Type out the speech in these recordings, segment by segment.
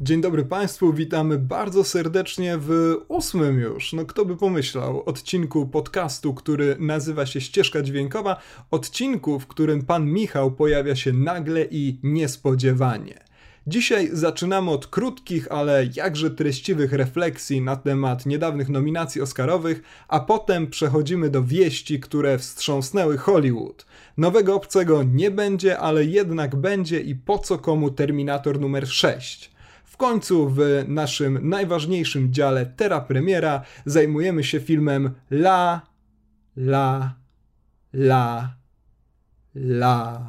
Dzień dobry Państwu, witamy bardzo serdecznie w ósmym już, no kto by pomyślał, odcinku podcastu, który nazywa się Ścieżka Dźwiękowa, odcinku, w którym pan Michał pojawia się nagle i niespodziewanie. Dzisiaj zaczynamy od krótkich, ale jakże treściwych refleksji na temat niedawnych nominacji Oscarowych, a potem przechodzimy do wieści, które wstrząsnęły Hollywood. Nowego obcego nie będzie, ale jednak będzie i po co komu Terminator numer 6. W końcu w naszym najważniejszym dziale Terra Premiera zajmujemy się filmem La La La La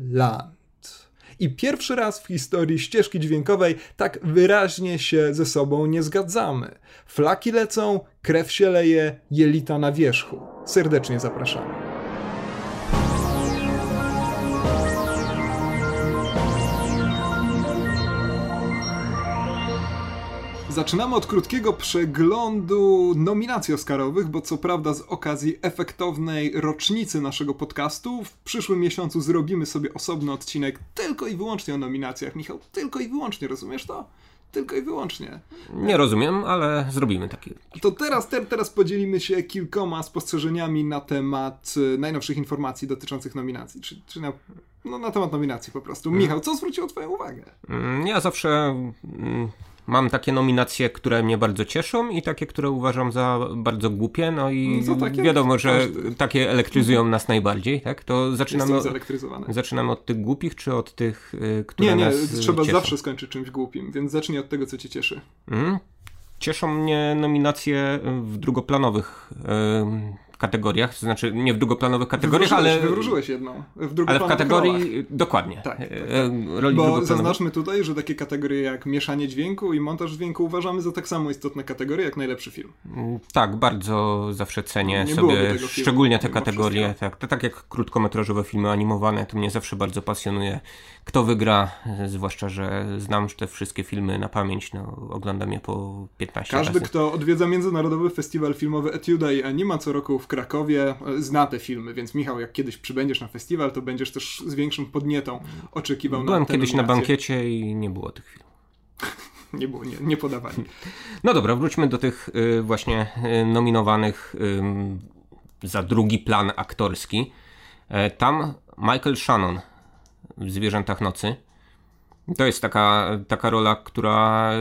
Land. I pierwszy raz w historii ścieżki dźwiękowej tak wyraźnie się ze sobą nie zgadzamy. Flaki lecą, krew się leje, jelita na wierzchu. Serdecznie zapraszamy. Zaczynamy od krótkiego przeglądu nominacji Oscarowych, bo co prawda z okazji efektownej rocznicy naszego podcastu, w przyszłym miesiącu zrobimy sobie osobny odcinek tylko i wyłącznie o nominacjach. Michał, tylko i wyłącznie, rozumiesz to? Tylko i wyłącznie. Nie rozumiem, ale zrobimy taki. To teraz, te, teraz podzielimy się kilkoma spostrzeżeniami na temat y, najnowszych informacji dotyczących nominacji, czy, czy na, no, na temat nominacji po prostu. Michał, co zwróciło Twoją uwagę? Mm, Ja zawsze mm, mam takie nominacje, które mnie bardzo cieszą i takie, które uważam za bardzo głupie, no i No wiadomo, że każdy. takie elektryzują nas najbardziej, tak? To zaczynamy, zelektryzowany. zaczynamy od tych głupich, czy od tych, y, które Nie, nie, nas trzeba cieszą? zawsze skończyć czymś głupim, więc zacznij od tego, co cię cieszy. Mhm. Cieszą mnie nominacje w drugoplanowych kategoriach, to znaczy nie w drugoplanowych kategoriach, Wywróżyłeś, ale, wywróżyłeś jedną. W ale w kategorii, rolach. dokładnie, Tak, tak, y, tak. Bo zaznaczmy tutaj, że takie kategorie jak mieszanie dźwięku i montaż dźwięku uważamy za tak samo istotne kategorie jak najlepszy film. Tak, bardzo zawsze cenię Nie sobie tego filmu, szczególnie te kategorie. Tak, to tak jak krótkometrażowe filmy animowane, to mnie zawsze bardzo pasjonuje, kto wygra, e, zwłaszcza, że znam już te wszystkie filmy na pamięć, no, oglądam je po 15 Każdy, razy. kto odwiedza Międzynarodowy Festiwal Filmowy Etiuda i Anima co roku w Krakowie, e, zna te filmy, więc Michał, jak kiedyś przybędziesz na festiwal, to będziesz też z większą podnietą oczekiwał Byłem na te kiedyś na nominacje. bankiecie i nie było tych filmów. Nie było, nie, nie podawali. No dobra, wróćmy do tych y, właśnie nominowanych za drugi plan aktorski. E, Tam Michael Shannon w Zwierzętach Nocy. To jest taka, taka rola, która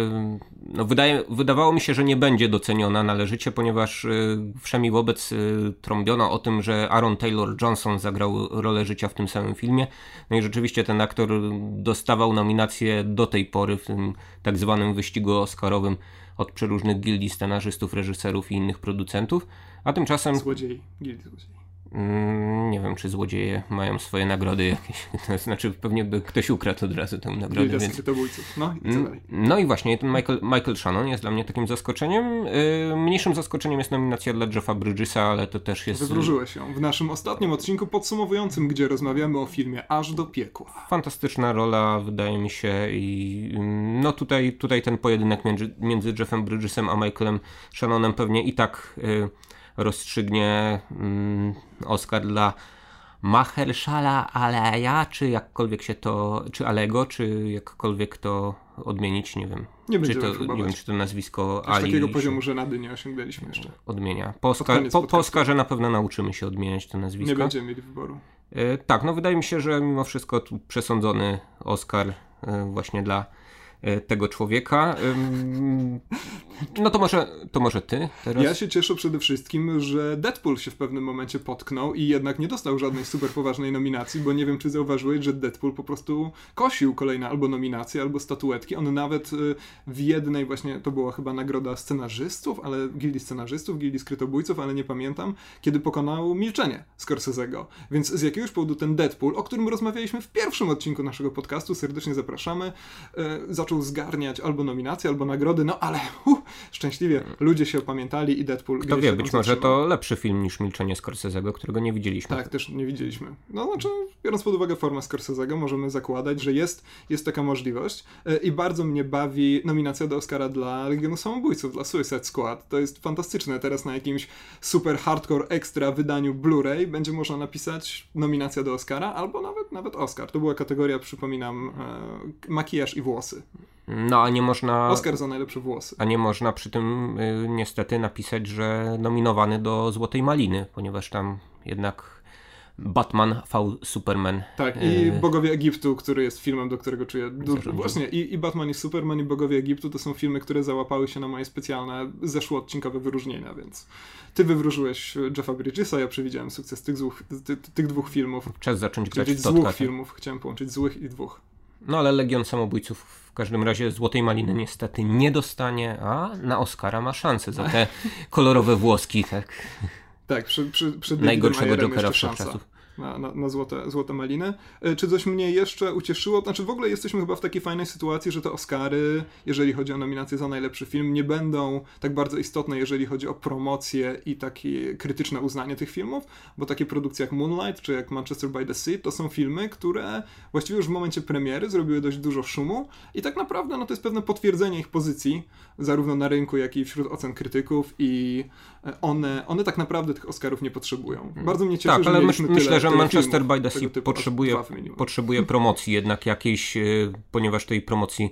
no wydaje, wydawało mi się, że nie będzie doceniona należycie, ponieważ y, wszemi wobec y, trąbiono o tym, że Aaron Taylor Johnson zagrał rolę życia w tym samym filmie. No i rzeczywiście ten aktor dostawał nominacje do tej pory w tym tak zwanym wyścigu oscarowym od przeróżnych gildii scenarzystów, reżyserów i innych producentów. A tymczasem Złodziei, gildii złodziei. Mm, nie wiem, czy złodzieje mają swoje nagrody jakieś. To znaczy pewnie by ktoś ukradł od razu tę nagrodę, więc... skrytobójców. No i co Mm, dalej? No i właśnie, ten Michael, Michael Shannon jest dla mnie takim zaskoczeniem. Yy, Mniejszym zaskoczeniem jest nominacja dla Jeffa Bridgesa, ale to też jest Wywróżyłeś ją w naszym ostatnim odcinku podsumowującym, gdzie rozmawiamy o filmie Aż do piekła. fantastyczna rola, wydaje mi się. I ym, no tutaj, tutaj ten pojedynek między, między Jeffem Bridgesem a Michaelem Shannonem pewnie i tak y, rozstrzygnie ym, Oscar dla Mahershala Aleja, czy jakkolwiek się to, czy Alego, czy jakkolwiek to odmienić, nie wiem. Nie Czy to, nie wiem, czy to nazwisko Aż Ali takiego poziomu żenady nie osiągnęliśmy jeszcze. odmienia. Po, po, po Oscarze na pewno nauczymy się odmieniać to nazwisko. Nie będziemy mieli wyboru. E, Tak, no wydaje mi się, że mimo wszystko tu przesądzony Oscar e, właśnie dla tego człowieka. No to może, to może ty teraz? Ja się cieszę przede wszystkim, że Deadpool się w pewnym momencie potknął i jednak nie dostał żadnej super poważnej nominacji, bo nie wiem, czy zauważyłeś, że Deadpool po prostu kosił kolejne albo nominacje, albo statuetki. On nawet y, w jednej właśnie, to była chyba nagroda scenarzystów, ale gildii scenarzystów, gildii skrytobójców, ale nie pamiętam, kiedy pokonał Milczenie Scorsese'ego. Więc z jakiegoś powodu ten Deadpool, o którym rozmawialiśmy w pierwszym odcinku naszego podcastu, serdecznie zapraszamy, y, zaczął zgarniać albo nominacje, albo nagrody, no ale uh, szczęśliwie ludzie się opamiętali i Deadpool Kto wie, być może to lepszy film niż Milczenie Scorsese'ego, którego nie widzieliśmy. Tak, też nie widzieliśmy. No znaczy, biorąc pod uwagę formę Scorsese'ego, możemy zakładać, że jest, jest taka możliwość E, i bardzo mnie bawi nominacja do Oscara dla Legionu Samobójców, dla Suicide Squad. To jest fantastyczne. Teraz na jakimś super hardcore extra wydaniu Blu-ray będzie można napisać nominacja do Oscara albo nawet, nawet Oscar. To była kategoria, przypominam, e, makijaż i włosy. No, a nie można. Oscar za najlepsze włosy. A nie można przy tym y, niestety napisać, że nominowany do Złotej Maliny, ponieważ tam jednak Batman V Superman. Tak, i y... Bogowie Egiptu, który jest filmem, do którego czuję dużo. Właśnie, i, i Batman i Superman i Bogowie Egiptu to są filmy, które załapały się na moje specjalne zeszłoodcinkowe wyróżnienia, więc ty wywróżyłeś Jeffa Bridgesa, ja przewidziałem sukces tych, złych, ty, tych dwóch filmów. Czas zacząć grać w złych filmów, chciałem połączyć złych i dwóch. No ale Legion Samobójców w każdym razie Złotej Maliny niestety nie dostanie, a na Oscara ma szansę za te kolorowe włoski, tak? Tak, przy, przy, przed Najgorszego Jokera wszechczasów na, na, na złote, złote maliny. E, czy coś mnie jeszcze ucieszyło? Znaczy w ogóle jesteśmy chyba w takiej fajnej sytuacji, że te Oscary, jeżeli chodzi o nominację za najlepszy film, nie będą tak bardzo istotne, jeżeli chodzi o promocję i takie krytyczne uznanie tych filmów, bo takie produkcje jak Moonlight czy jak Manchester by the Sea to są filmy, które właściwie już w momencie premiery zrobiły dość dużo szumu i tak naprawdę no, to jest pewne potwierdzenie ich pozycji, zarówno na rynku, jak i wśród ocen krytyków i e, one, one tak naprawdę tych Oscarów nie potrzebują. Bardzo mnie cieszy, tak, że ale myślę, tyle że Manchester by the Sea potrzebuje, potrzebuje promocji jednak jakiejś, e, ponieważ tej promocji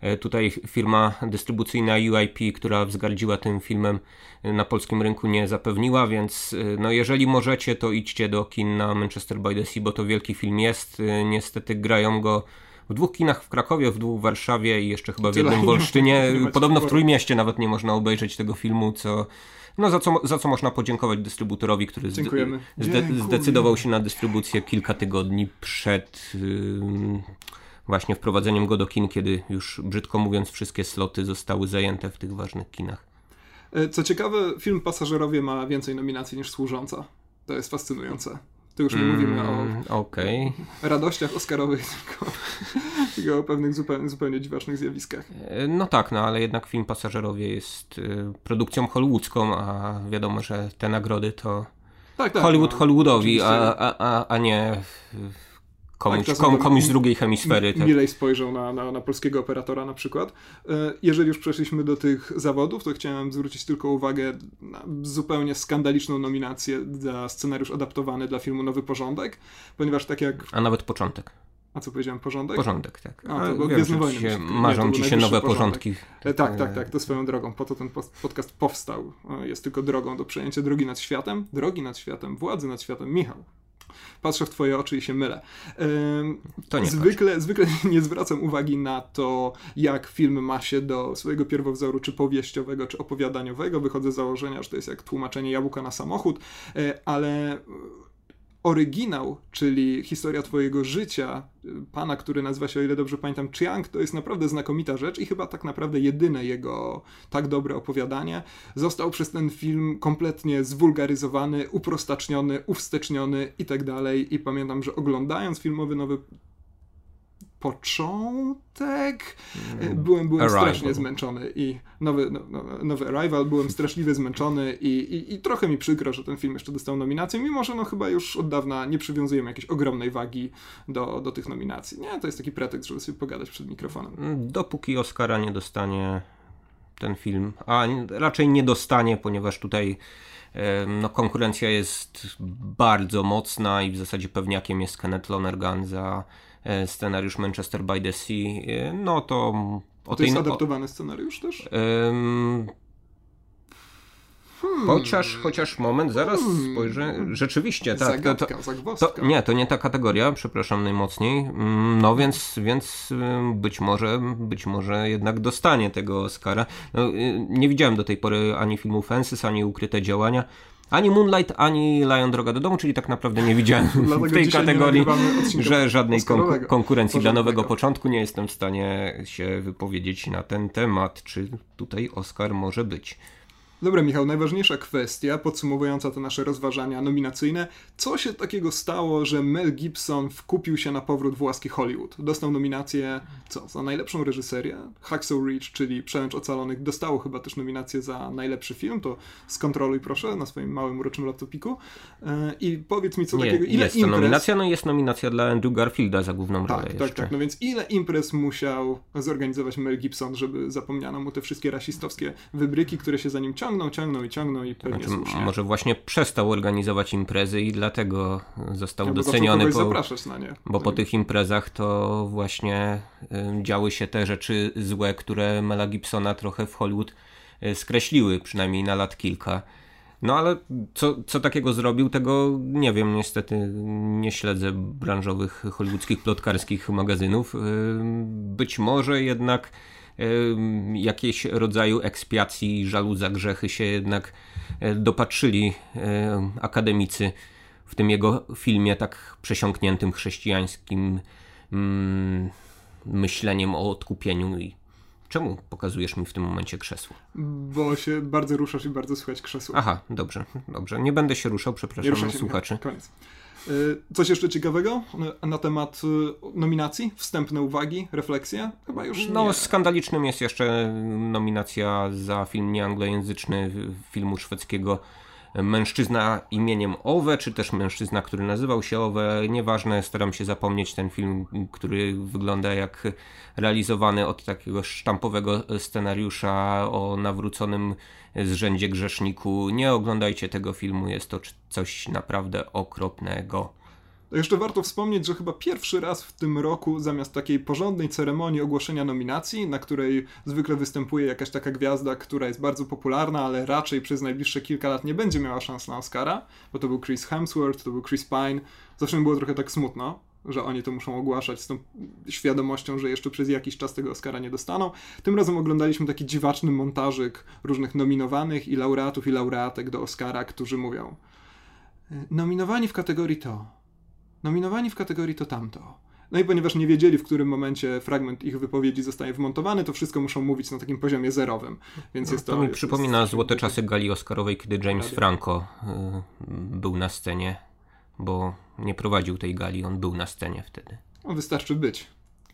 e, tutaj firma dystrybucyjna UIP, która wzgardziła tym filmem e, na polskim rynku nie zapewniła, więc no jeżeli możecie, to idźcie do kin na Manchester by the Sea, bo to wielki film jest. Niestety grają go w dwóch kinach w Krakowie, w dwóch w Warszawie i jeszcze chyba w jednym w Olsztynie. Podobno w Trójmieście nawet nie można obejrzeć tego filmu, co no za co, za co można podziękować dystrybutorowi, który zde zde zdecydował się na dystrybucję kilka tygodni przed yy, właśnie wprowadzeniem go do kin, kiedy już brzydko mówiąc wszystkie sloty zostały zajęte w tych ważnych kinach. E, co ciekawe, film Pasażerowie ma więcej nominacji niż Służąca. To jest fascynujące. To już nie mm, mówimy o okay. radościach Oscarowych, tylko, tylko o pewnych zupełnie, zupełnie dziwacznych zjawiskach. E, no tak, no ale jednak film Pasażerowie jest y, produkcją hollywoodzką, a wiadomo, że te nagrody to tak, tak, Hollywood no, Hollywoodowi, a, a, a nie komuś, tak, kom, komuś z drugiej hemisfery. Tak. Milej spojrzał na, na, na, polskiego operatora na przykład. E, jeżeli już przeszliśmy do tych zawodów, to chciałem zwrócić tylko uwagę na zupełnie skandaliczną nominację za scenariusz adaptowany dla filmu Nowy Porządek, ponieważ tak jak... A nawet początek. A co powiedziałem? Porządek? Porządek, tak. A, to, wiem, się, marzą ci się nowe porządek. porządki. E, tak, tak, tak, to swoją drogą. Po to ten podcast powstał. Jest tylko drogą do przejęcia drogi nad światem. Drogi nad światem, władzy nad światem. Michał, patrzę w twoje oczy i się mylę. To nie zwykle, zwykle nie zwracam uwagi na to, jak film ma się do swojego pierwowzoru, czy powieściowego, czy opowiadaniowego. Wychodzę z założenia, że to jest jak tłumaczenie jabłka na samochód, e, ale oryginał, czyli historia twojego życia, pana, który nazywa się, o ile dobrze pamiętam, Chiang, to jest naprawdę znakomita rzecz i chyba tak naprawdę jedyne jego tak dobre opowiadanie. Został przez ten film kompletnie zwulgaryzowany, uprostaczniony, uwsteczniony i tak dalej. I pamiętam, że oglądając filmowy nowy początek. Mm. Byłem, byłem strasznie zmęczony i nowy, no, no, nowy Arrival, byłem straszliwie zmęczony i, i, i, trochę mi przykro, że ten film jeszcze dostał nominację, mimo że no chyba już od dawna nie przywiązujemy jakiejś ogromnej wagi do, do tych nominacji. Nie, to jest taki pretekst, żeby sobie pogadać przed mikrofonem. Dopóki Oscara nie dostanie ten film, a raczej nie dostanie, ponieważ tutaj no, konkurencja jest bardzo mocna i w zasadzie pewniakiem jest Kenneth Lonergan za E, scenariusz Manchester by the Sea, e, no to... O to jest adaptowany scenariusz też? Um, Hmm. Chociaż, chociaż moment, zaraz hmm. spojrzę. Rzeczywiście, tak. Zagadka, to, to, nie, to nie ta kategoria, przepraszam najmocniej. Mm, no więc, więc być może, być może jednak dostanie tego Oscara. No, y, nie widziałem do tej pory ani filmu Fences, ani Ukryte Działania. Ani Moonlight, ani Lion Droga do domu, czyli tak naprawdę nie widziałem w tej kategorii, że żadnej kon konkurencji dla nowego początku nie jestem w stanie się wypowiedzieć na ten temat, czy tutaj Oscar może być. Dobra, Michał, najważniejsza kwestia podsumowująca te nasze rozważania nominacyjne. Co się takiego stało, że Mel Gibson wkupił się na powrót w łaski Hollywood? Dostał nominację, co, za najlepszą reżyserię? Hacksaw Ridge, czyli Przełęcz Ocalonych, dostało chyba też nominację za najlepszy film, to skontroluj proszę na swoim małym, uroczym laptopiku. E, I powiedz mi, co Nie, takiego, ile jest imprez... to nominacja, no jest nominacja dla Andrew Garfielda za główną tak, rolę Tak, jeszcze. tak, no więc ile imprez musiał zorganizować Mel Gibson, żeby zapomniano mu te wszystkie rasistowskie wybryki, które się za nim ciągną? Ciągną, ciągną i ciągną i pewnie znaczy. Może właśnie przestał organizować imprezy i dlatego został ja, doceniony. Po, zapraszać na nie. Bo po tych imprezach to właśnie y, działy się te rzeczy złe, które Mela Gibsona trochę w Hollywood y, skreśliły, przynajmniej na lat kilka. No ale co, co takiego zrobił, tego nie wiem. Niestety nie śledzę branżowych hollywoodzkich plotkarskich magazynów. Być może jednak jakieś rodzaju ekspiacji i żalu za grzechy się jednak e, dopatrzyli akademicy w tym jego filmie tak przesiąkniętym chrześcijańskim mm, myśleniem o odkupieniu i Czemu pokazujesz mi w tym momencie krzesło? Bo się bardzo ruszasz i bardzo słychać krzesło. Aha, dobrze, dobrze. Nie będę się ruszał, przepraszam się, słuchaczy. Koniec. Y, coś jeszcze ciekawego na temat y, nominacji? Wstępne uwagi, refleksje? Chyba już No, nie. skandalicznym jest jeszcze nominacja za film nieanglojęzyczny filmu szwedzkiego mężczyzna imieniem Owe, czy też mężczyzna, który nazywał się Owe, nieważne, staram się zapomnieć ten film, który wygląda jak realizowany od takiego sztampowego scenariusza o nawróconym zrzędzie grzeszniku. Nie oglądajcie tego filmu, jest to coś naprawdę okropnego. Jeszcze warto wspomnieć, że chyba pierwszy raz w tym roku, zamiast takiej porządnej ceremonii ogłoszenia nominacji, na której zwykle występuje jakaś taka gwiazda, która jest bardzo popularna, ale raczej przez najbliższe kilka lat nie będzie miała szans na Oscara, bo to był Chris Hemsworth, to był Chris Pine. Zawsze mi było trochę tak smutno, że oni to muszą ogłaszać z tą świadomością, że jeszcze przez jakiś czas tego Oscara nie dostaną. Tym razem oglądaliśmy taki dziwaczny montażyk różnych nominowanych i laureatów i laureatek do Oscara, którzy mówią nominowani w kategorii to, nominowani w kategorii to tamto. No i ponieważ nie wiedzieli, w którym momencie fragment ich wypowiedzi zostaje wmontowany, to wszystko muszą mówić na takim poziomie zerowym. Więc no, jest to, to mi jest, przypomina jest złote czasy gali Oscarowej, kiedy James Franco y, był na scenie, bo nie prowadził tej gali, on był na scenie wtedy. No, wystarczy być.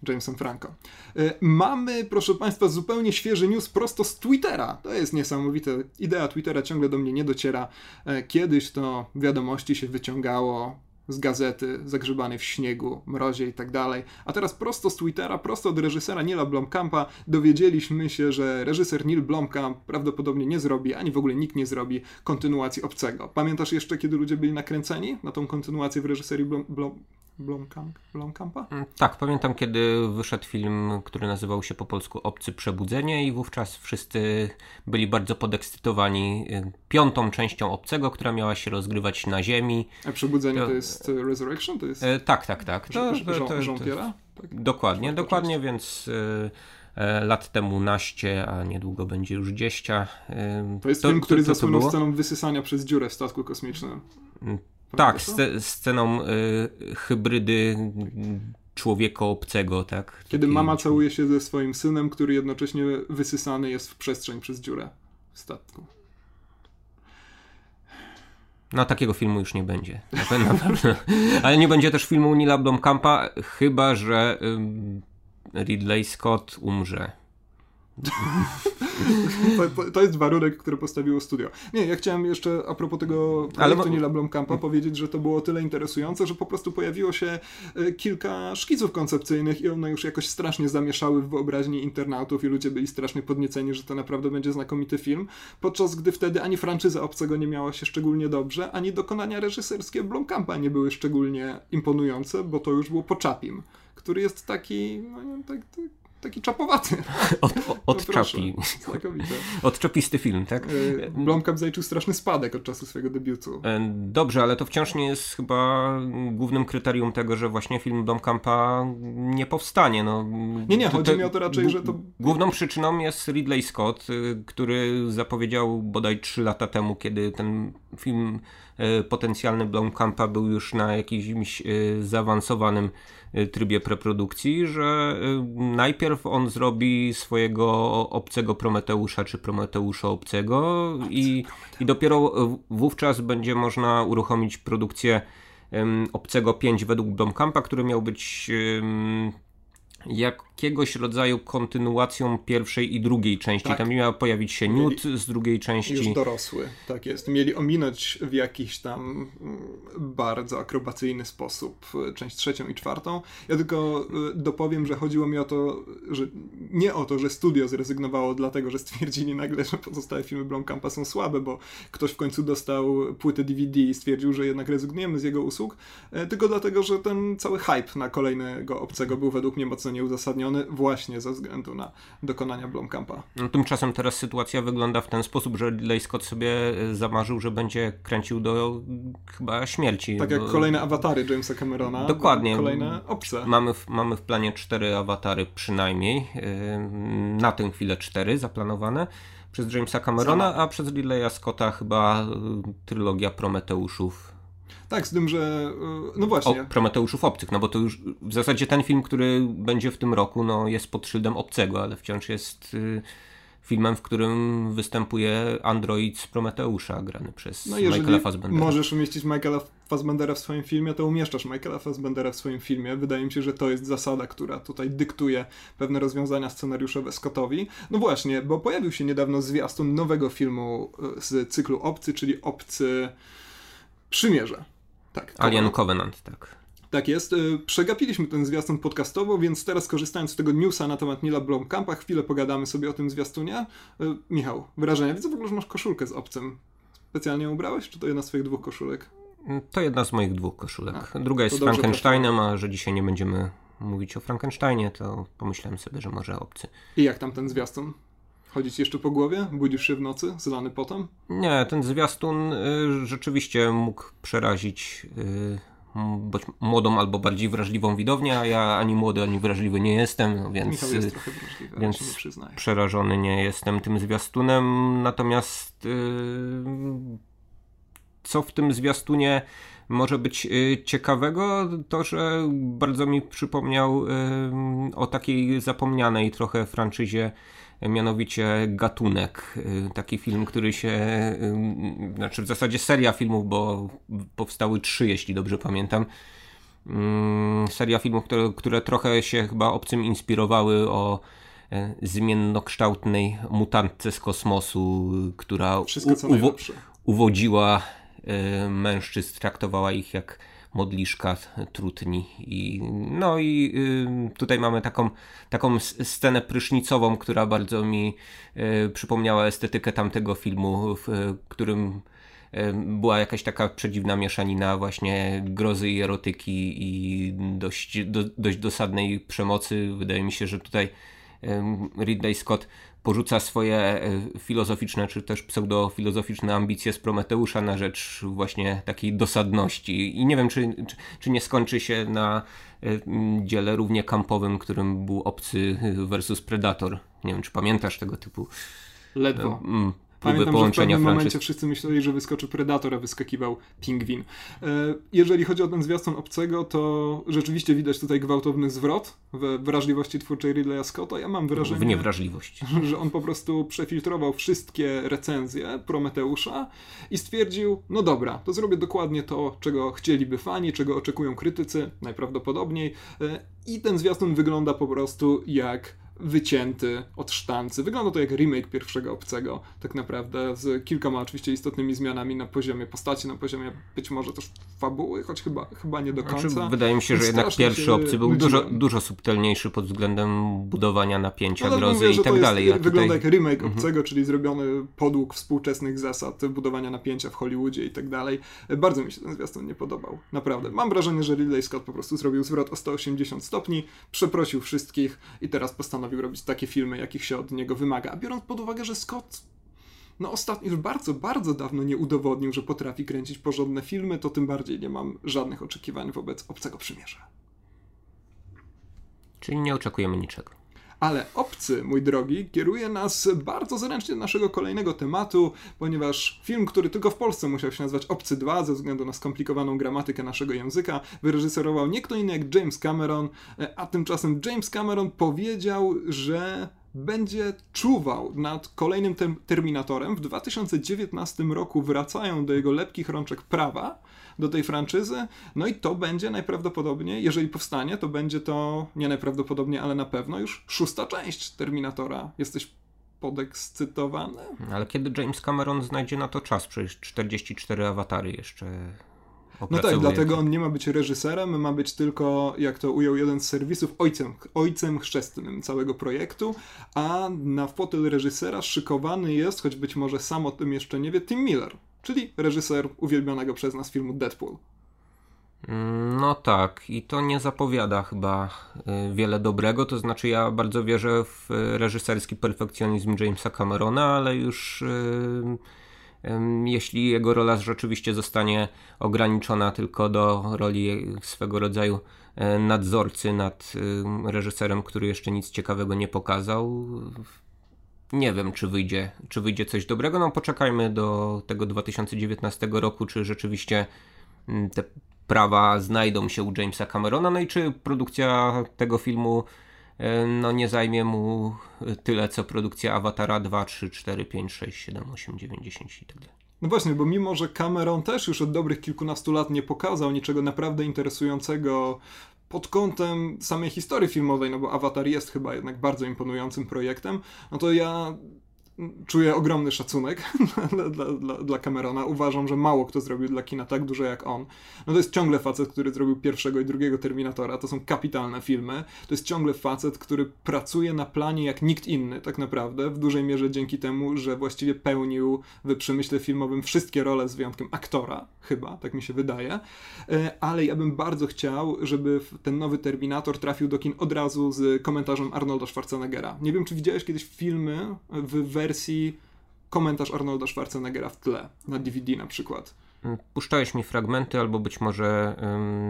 Jamesem Franco. Y, mamy, proszę Państwa, zupełnie świeży news prosto z Twittera. To jest niesamowite. Idea Twittera ciągle do mnie nie dociera. Y, kiedyś to wiadomości się wyciągało z gazety, zagrzebany w śniegu, mrozie i tak dalej. A teraz prosto z Twittera, prosto od reżysera Nila Blomkampa dowiedzieliśmy się, że reżyser Neil Blomkamp prawdopodobnie nie zrobi, ani w ogóle nikt nie zrobi kontynuacji Obcego. Pamiętasz jeszcze, kiedy ludzie byli nakręceni na tą kontynuację w reżyserii Blom, Blom, Blomkamp, Blomkampa? Mm, tak, pamiętam kiedy wyszedł film, który nazywał się po polsku Obcy Przebudzenie i wówczas wszyscy byli bardzo podekscytowani y, piątą częścią Obcego, która miała się rozgrywać na Ziemi. A Przebudzenie to, to jest y, Resurrection? To jest... E, tak, tak, tak. To, to, to, to, to, tak. Dokładnie, dokładnie, więc... Y, e, lat temu naście, a niedługo będzie już dzieścia. To jest to, film, który zasłynął sceną wysysania przez dziurę w statku kosmicznym. Tak, sc sceną y, hybrydy człowieka obcego, tak? Kiedy mama całuje się ze swoim synem, który jednocześnie wysysany jest w przestrzeń przez dziurę w statku. No takiego filmu już nie będzie. Na pewno. Ale nie będzie też filmu Nila Blomkampa, chyba że Ridley Scott umrze. to, to, jest warunek, który postawiło studio. Nie, ja chciałem jeszcze a propos tego projektu Ale... Nila Blomkampa powiedzieć, że to było tyle interesujące, że po prostu pojawiło się e, kilka szkiców koncepcyjnych i one już jakoś strasznie zamieszały w wyobraźni internautów i ludzie byli strasznie podnieceni, że to naprawdę będzie znakomity film, podczas gdy wtedy ani franczyza Obcego nie miała się szczególnie dobrze, ani dokonania reżyserskie Blomkampa nie były szczególnie imponujące, bo to już było po Czapim który jest taki, no, tak, tak, taki czapowaty. Od, od, no czapi. Od czapisty film, tak? E, Blomkamp zaliczył straszny spadek od czasu swojego debiutu. E, dobrze, ale to wciąż nie jest chyba głównym kryterium tego, że właśnie film Blomkampa nie powstanie. No, nie, nie, chodzi mi o to raczej, że to... Główną przyczyną jest Ridley Scott, y, który zapowiedział bodaj 3 lata temu, kiedy ten film y, potencjalny Blomkampa był już na jakimś y, zaawansowanym trybie preprodukcji, że y, najpierw on zrobi swojego obcego Prometeusza czy Prometeusza obcego i, i dopiero wówczas będzie można uruchomić produkcję um, obcego 5 według Blomkampa, który miał być um, jakiegoś rodzaju kontynuacją pierwszej i drugiej części. Tak. Tam miał pojawić się Newt z drugiej części. Już dorosły, tak jest. Mieli ominąć w jakiś tam bardzo akrobacyjny sposób część trzecią i czwartą. Ja tylko e, dopowiem, że chodziło mi o to, że nie o to, że studio zrezygnowało dlatego, że stwierdzili nagle, że pozostałe filmy Blomkampa są słabe, bo ktoś w końcu dostał płytę DVD i stwierdził, że jednak rezygnujemy z jego usług, e, tylko dlatego, że ten cały hype na kolejnego obcego był według mnie mocno nieuzasadniony właśnie ze względu na dokonania Blomkampa. No, tymczasem teraz sytuacja wygląda w ten sposób, że Ridley Scott sobie e, zamarzył, że będzie kręcił do chyba śmierci. Tak jak kolejne awatary Jamesa Camerona. Dokładnie. Kolejne obce. Mamy w, mamy w planie cztery awatary przynajmniej. Na tę chwilę cztery zaplanowane przez Jamesa Camerona, a przez Ridleya Scotta chyba trylogia Prometeuszów tak, z tym, że no właśnie. O Prometeuszów Obcych, no bo to już w zasadzie ten film, który będzie w tym roku, no jest pod szyldem Obcego, ale wciąż jest y, filmem, w którym występuje android z Prometeusza, grany przez no, Michaela Fassbendera. możesz umieścić Michaela Fassbendera w swoim filmie, to umieszczasz Michaela Fassbendera w swoim filmie. Wydaje mi się, że to jest zasada, która tutaj dyktuje pewne rozwiązania scenariuszowe Scottowi. No właśnie, bo pojawił się niedawno zwiastun nowego filmu y, z cyklu Obcy, czyli Obcy Przymierze. Tak. Alien Covenant, tak. Tak jest. Y, przegapiliśmy ten zwiastun podcastowo, więc teraz korzystając z tego newsa na temat Nila Blomkampa, chwilę pogadamy sobie o tym zwiastunie. Y, Michał, wrażenia. Widzę w ogóle, że masz koszulkę z obcym. Specjalnie ubrałeś, czy to jedna z twoich dwóch koszulek? To jedna z moich dwóch koszulek. A, Druga jest z Frankensteinem, a że dzisiaj nie będziemy mówić o Frankensteinie, to pomyślałem sobie, że może obcy. I jak tam ten zwiastun? Chodzić jeszcze po głowie? Budzisz się w nocy, zlany potem? Nie, ten zwiastun y, rzeczywiście mógł przerazić y, bądź młodą albo bardziej wrażliwą widownię, a ja ani młody, ani wrażliwy nie jestem, więc, jest y, trochę wrażliwy, więc nie przerażony nie jestem tym zwiastunem. Natomiast y, co w tym zwiastunie może być y, ciekawego, to że bardzo mi przypomniał o takiej zapomnianej trochę franczyzie mianowicie Gatunek. Y, taki film, który się, y, znaczy w zasadzie seria filmów, bo powstały trzy, jeśli dobrze pamiętam. Mm, seria filmów, które, które trochę się chyba obcym inspirowały o e, zmiennokształtnej mutantce z kosmosu, która uwo uwodziła e, mężczyzn, traktowała ich jak modliszka trutni. I, no i y, tutaj mamy taką, taką scenę prysznicową, która bardzo mi y, przypomniała estetykę tamtego filmu, w którym y, była jakaś taka przedziwna mieszanina właśnie grozy i erotyki i dość, do, dość dosadnej przemocy. Wydaje mi się, że tutaj Ridley Scott porzuca swoje e, filozoficzne, czy też pseudofilozoficzne ambicje z Prometeusza na rzecz właśnie takiej dosadności. I nie wiem, czy, czy, czy nie skończy się na e, dziele równie kampowym, którym był Obcy versus Predator. Nie wiem, czy pamiętasz tego typu... Ledwo. Pamiętam, że w pewnym momencie wszyscy myśleli, że wyskoczy Predator, a wyskakiwał Pingwin. E, jeżeli chodzi o ten zwiastun obcego, to rzeczywiście widać tutaj gwałtowny zwrot we wrażliwości twórczej Ridleya Scotta. Ja mam wrażenie, w że on po prostu przefiltrował wszystkie recenzje Prometeusza i stwierdził, no dobra, to zrobię dokładnie to, czego chcieliby fani, czego oczekują krytycy, najprawdopodobniej. E, I ten zwiastun wygląda po prostu jak wycięty od sztancy. Wygląda to jak remake pierwszego obcego, tak naprawdę, z kilkoma oczywiście istotnymi zmianami na poziomie postaci, na poziomie być może też fabuły, choć chyba, chyba nie do znaczy, końca. Znaczy, wydaje mi się, że jednak pierwszy obcy był dużo, dużo subtelniejszy pod względem budowania napięcia, no, grozy mówię, i tak dalej. Ja wygląda jak remake mhm. obcego, czyli zrobiony podług współczesnych zasad budowania napięcia w Hollywoodzie i tak dalej. Bardzo mi się ten zwiastun nie podobał. Naprawdę. Mam wrażenie, że Ridley Scott po prostu zrobił zwrot o 180 stopni, przeprosił wszystkich i teraz postanowił postanowił robić takie filmy, jakich się od niego wymaga. A biorąc pod uwagę, że Scott no ostatnio już bardzo, bardzo dawno nie udowodnił, że potrafi kręcić porządne filmy, to tym bardziej nie mam żadnych oczekiwań wobec Obcego Przymierza. Czyli nie oczekujemy niczego. Ale obcy, mój drogi, kieruje nas bardzo zręcznie do naszego kolejnego tematu, ponieważ film, który tylko w Polsce musiał się nazywać Obcy 2 ze względu na skomplikowaną gramatykę naszego języka, wyreżyserował nie kto inny jak James Cameron, a tymczasem James Cameron powiedział, że będzie czuwał nad kolejnym ter Terminatorem. W 2019 roku wracają do jego lepkich rączek prawa do tej franczyzy. No i to będzie najprawdopodobniej, jeżeli powstanie, to będzie to nie najprawdopodobnie, ale na pewno już szósta część Terminatora. Jesteś podekscytowany? Ale kiedy James Cameron znajdzie na to czas? Przecież 44 awatary jeszcze no tak, dlatego on nie ma być reżyserem, ma być tylko, jak to ujął jeden z serwisów, ojcem, ojcem chrzestnym całego projektu, a na fotel reżysera szykowany jest, choć być może sam o tym jeszcze nie wie, Tim Miller, czyli reżyser uwielbianego przez nas filmu Deadpool. No tak, i to nie zapowiada chyba y, wiele dobrego. To znaczy, ja bardzo wierzę w reżyserski perfekcjonizm Jamesa Camerona, ale już y, jeśli jego rola rzeczywiście zostanie ograniczona tylko do roli swego rodzaju e, nadzorcy nad reżyserem, który jeszcze nic ciekawego nie pokazał. Nie wiem, czy wyjdzie, czy wyjdzie coś dobrego. No, poczekajmy do tego 2019 roku, czy rzeczywiście te prawa znajdą się u Jamesa Camerona, no i czy produkcja tego filmu no nie zajmie mu tyle co produkcja Awatara 2, 3, 4, 5, 6, 7, 8, 9, 10 i tak dalej. No właśnie, bo mimo, że Cameron też już od dobrych kilkunastu lat nie pokazał niczego naprawdę interesującego pod kątem samej historii filmowej, no bo Avatar jest chyba jednak bardzo imponującym projektem, no to ja czuję ogromny szacunek dla, dla, dla, dla Camerona. Uważam, że mało kto zrobił dla kina tak dużo jak on. No to jest ciągle facet, który zrobił pierwszego i drugiego Terminatora. To są kapitalne filmy. To jest ciągle facet, który pracuje na planie jak nikt inny, tak naprawdę. W dużej mierze dzięki temu, że właściwie pełnił w przemyśle filmowym wszystkie role z wyjątkiem aktora, chyba, tak mi się wydaje. E, ale ja bym bardzo chciał, żeby ten nowy Terminator trafił do kin od razu z komentarzem Arnolda Schwarzeneggera. Nie wiem, czy widziałeś kiedyś filmy w wersji wersji komentarz Arnolda Schwarzeneggera w tle, na DVD na przykład. Mm, puszczałeś mi fragmenty, albo być może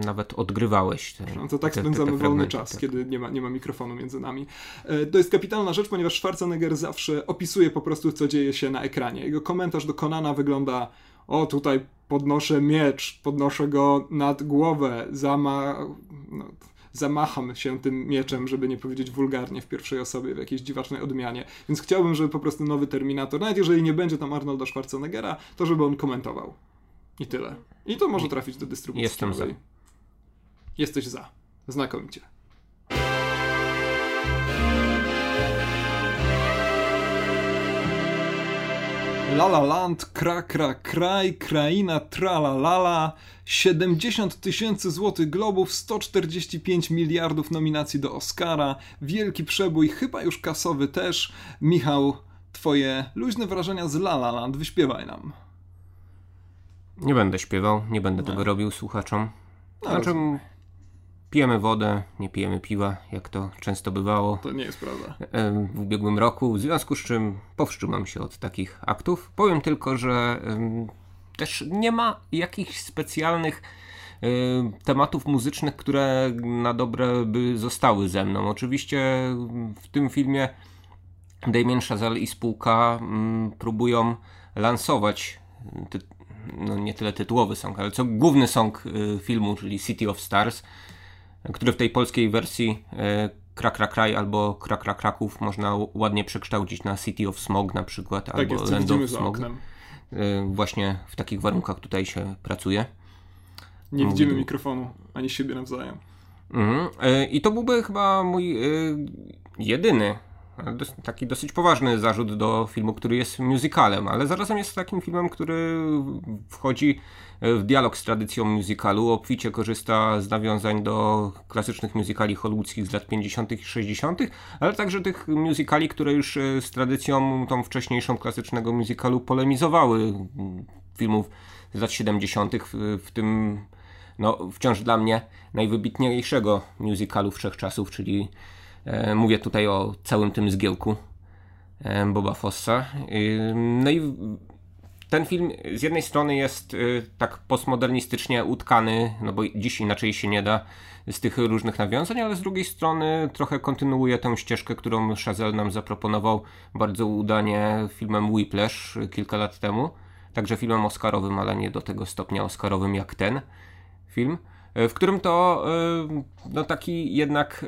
nawet odgrywałeś. Te, no to tak te, spędzamy te, te wolny czas, tak. kiedy nie ma, nie ma mikrofonu między nami. E, to jest kapitalna rzecz, ponieważ Schwarzenegger zawsze opisuje po prostu, co dzieje się na ekranie. Jego komentarz do Konana wygląda: O, tutaj podnoszę miecz, podnoszę go nad głowę, zama. No, zamacham się tym mieczem, żeby nie powiedzieć wulgarnie w pierwszej osobie, w jakiejś dziwacznej odmianie. Więc chciałbym, żeby po prostu nowy Terminator, nawet jeżeli nie będzie tam Arnolda Schwarzeneggera, to żeby on komentował. I tyle. I to może trafić do dystrybucji. Jestem za. Jesteś za. Znakomicie. La La Land, Kra Kra Kraj, Kraina Tralalala, 70 tysięcy złotych globów, 145 miliardów nominacji do Oscara, wielki przebój, chyba już kasowy też. Michał, twoje luźne wrażenia z La La Land, wyśpiewaj nam. Nie będę śpiewał, nie będę no. tego robił słuchaczom. No, znaczy, Pijemy wodę, nie pijemy piwa, jak to często bywało. To nie jest prawda. W ubiegłym roku, w związku z czym powstrzymam się od takich aktów. Powiem tylko, że też nie ma jakichś specjalnych tematów muzycznych, które na dobre by zostały ze mną. Oczywiście w tym filmie Damien Chazelle i spółka próbują lansować no nie tyle tytułowy song, ale co główny song y, filmu, czyli City of Stars który w tej polskiej wersji e, Kra Kra Kraj albo Kra Kra Kraków można ładnie przekształcić na City of Smog na przykład, tak albo jest, Land of Smog. E, właśnie w takich warunkach tutaj się pracuje. Nie Mówi... widzimy mikrofonu, ani siebie nawzajem. Mhm. E, I to byłby chyba mój jedyny taki dosyć poważny zarzut do filmu, który jest musicalem, ale zarazem jest takim filmem, który wchodzi w dialog z tradycją musicalu, obficie korzysta z nawiązań do klasycznych musicali hollywoodzkich z lat 50. i 60., ale także tych musicali, które już e, z tradycją tą wcześniejszą klasycznego musicalu polemizowały, filmów z lat 70., w, w tym no, wciąż dla mnie najwybitniejszego musicalu wszechczasów, czyli mówię tutaj o całym tym zgiełku e, Boba Fossa. No i ten film z jednej strony jest e, tak postmodernistycznie utkany, no bo dziś inaczej się nie da z tych różnych nawiązań, ale z drugiej strony trochę kontynuuje tę ścieżkę, którą Chazelle nam zaproponował bardzo udanie filmem Whiplash kilka lat temu. Także filmem oscarowym, ale nie do tego stopnia oscarowym jak ten film, w którym to no taki jednak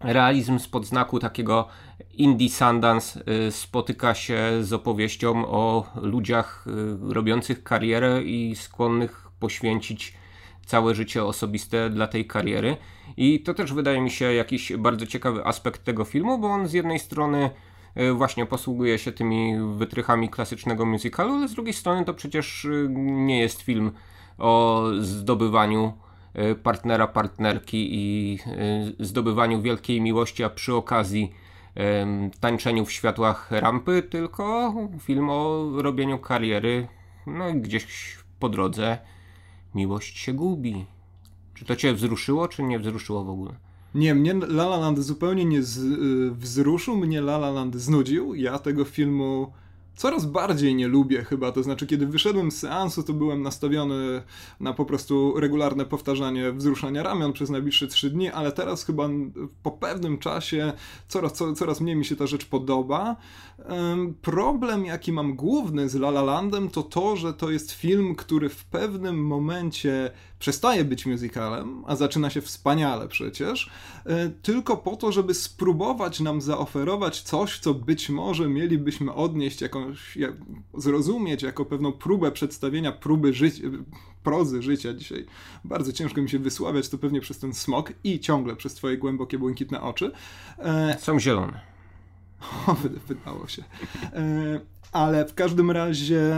realizm spod znaku takiego Indie Sundance spotyka się z opowieścią o ludziach robiących karierę i skłonnych poświęcić całe życie osobiste dla tej kariery. I to też wydaje mi się jakiś bardzo ciekawy aspekt tego filmu, bo on z jednej strony e, właśnie posługuje się tymi wytrychami klasycznego musicalu, ale z drugiej strony to przecież nie jest film o zdobywaniu partnera, partnerki i zdobywaniu wielkiej miłości, a przy okazji tańczeniu w światłach rampy, tylko film o robieniu kariery, no gdzieś po drodze miłość się gubi. Czy to cię wzruszyło, czy nie wzruszyło w ogóle? Nie, mnie La La Land zupełnie nie z, y, wzruszył, mnie La La Land znudził. Ja tego filmu coraz bardziej nie lubię chyba, to znaczy kiedy wyszedłem z seansu, to byłem nastawiony na po prostu regularne powtarzanie wzruszania ramion przez najbliższe trzy dni, ale teraz chyba po pewnym czasie coraz, co, coraz mniej mi się ta rzecz podoba. Problem, jaki mam główny z La La Landem, to to, że to jest film, który w pewnym momencie przestaje być musicalem, a zaczyna się wspaniale przecież, e, tylko po to, żeby spróbować nam zaoferować coś, co być może mielibyśmy odnieść, jakąś, zrozumieć jako pewną próbę przedstawienia próby życia, prozy życia dzisiaj. Bardzo ciężko mi się wysławiać, to pewnie przez ten smok i ciągle przez twoje głębokie, błękitne oczy. E, Są zielone. O, wydało się. E, ale w każdym razie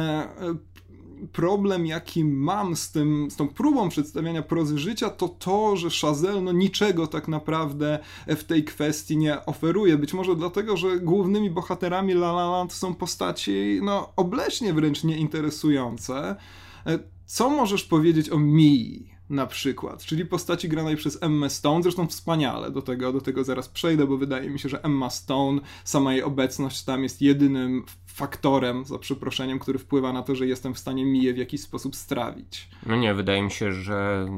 problem, jaki mam z, tym, z tą próbą przedstawiania prozy życia, to to, że Chazelle no, niczego tak naprawdę w tej kwestii nie oferuje. Być może dlatego, że głównymi bohaterami La La Land są postaci no, obleśnie wręcz nieinteresujące. E, co możesz powiedzieć o Mii? Na przykład, czyli postaci granej przez Emma Stone, zresztą wspaniale, do tego, do tego zaraz przejdę, bo wydaje mi się, że Emma Stone, sama jej obecność tam jest jedynym faktorem, za przeproszeniem, który wpływa na to, że jestem w stanie Miję w jakiś sposób strawić. No nie, wydaje mi się, że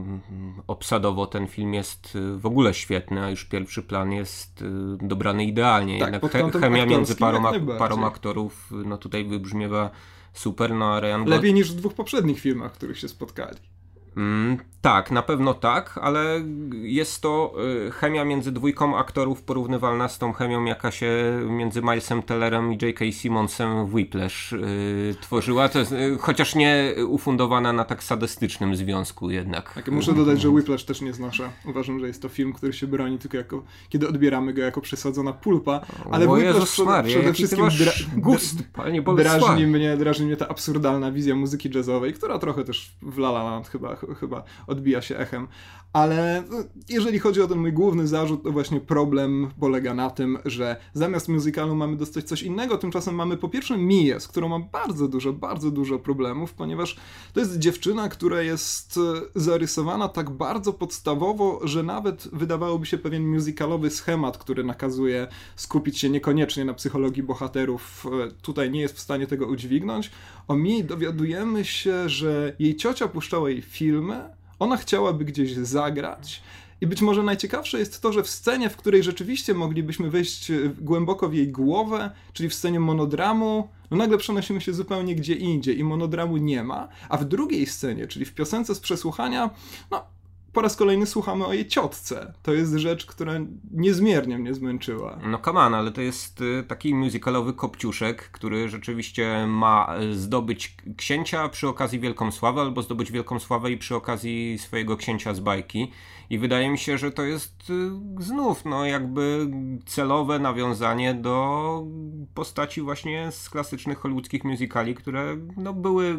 obsadowo ten film jest y, w ogóle świetny, a już pierwszy plan jest y, dobrany idealnie. Tak, Jednak chemia między parą, parą aktorów no tutaj wybrzmiewa super, no a Ryan Lepiej niż w dwóch poprzednich filmach, w których się spotkali. Mm, tak, na pewno tak, ale jest to y, chemia między dwójką aktorów porównywalna z tą chemią, jaka się między Milesem Tellerem i J.K. Simmonsem w Whiplash y, tworzyła, jest, y, chociaż nie ufundowana na tak sadystycznym związku jednak. Tak, muszę dodać, że Whiplash też nie znosza. Uważam, że jest to film, który się broni tylko jako, kiedy odbieramy go jako przesadzona pulpa, ale o Whiplash Jezus Maria, przede wszystkim dra gust, panie drażni mnie, drażni mnie ta absurdalna wizja muzyki jazzowej, która trochę też w La La Land chyba chyba odbija się echem. Ale no, jeżeli chodzi o ten mój główny zarzut, to właśnie problem polega na tym, że zamiast muzykalu mamy dostać coś innego, tymczasem mamy po pierwsze Miję, z którą mam bardzo dużo, bardzo dużo problemów, ponieważ to jest dziewczyna, która jest e, zarysowana tak bardzo podstawowo, że nawet wydawałoby się pewien muzykalowy schemat, który nakazuje skupić się niekoniecznie na psychologii bohaterów, e, tutaj nie jest w stanie tego udźwignąć. O Mii dowiadujemy się, że jej ciocia puszczała jej filmy, ona chciałaby gdzieś zagrać. I być może najciekawsze jest to, że w scenie, w której rzeczywiście moglibyśmy wejść e, głęboko w jej głowę, czyli w scenie monodramu, no nagle przenosimy się zupełnie gdzie indziej i monodramu nie ma, a w drugiej scenie, czyli w piosence z przesłuchania, no po raz kolejny słuchamy o jej ciotce. To jest rzecz, która niezmiernie mnie zmęczyła. No on, ale to jest y, taki musicalowy kopciuszek, który rzeczywiście ma y, zdobyć księcia przy okazji wielką sławę, albo zdobyć wielką sławę i przy okazji swojego księcia z bajki. I wydaje mi się, że to jest y, znów no jakby celowe nawiązanie do postaci właśnie z klasycznych hollywoodzkich musicali, które no były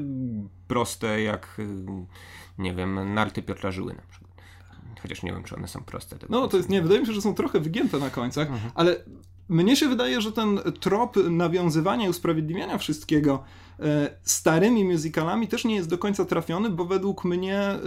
proste jak nie wiem, narty Piotra Żyły na przykład. Chociaż nie wiem, czy one są proste. No, to jest, nie, wydaje mi się, że są trochę wygięte na końcach, mhm. ale mnie się wydaje, że ten trop nawiązywania i usprawiedliwiania wszystkiego starymi musicalami też nie jest do końca trafiony, bo według mnie e,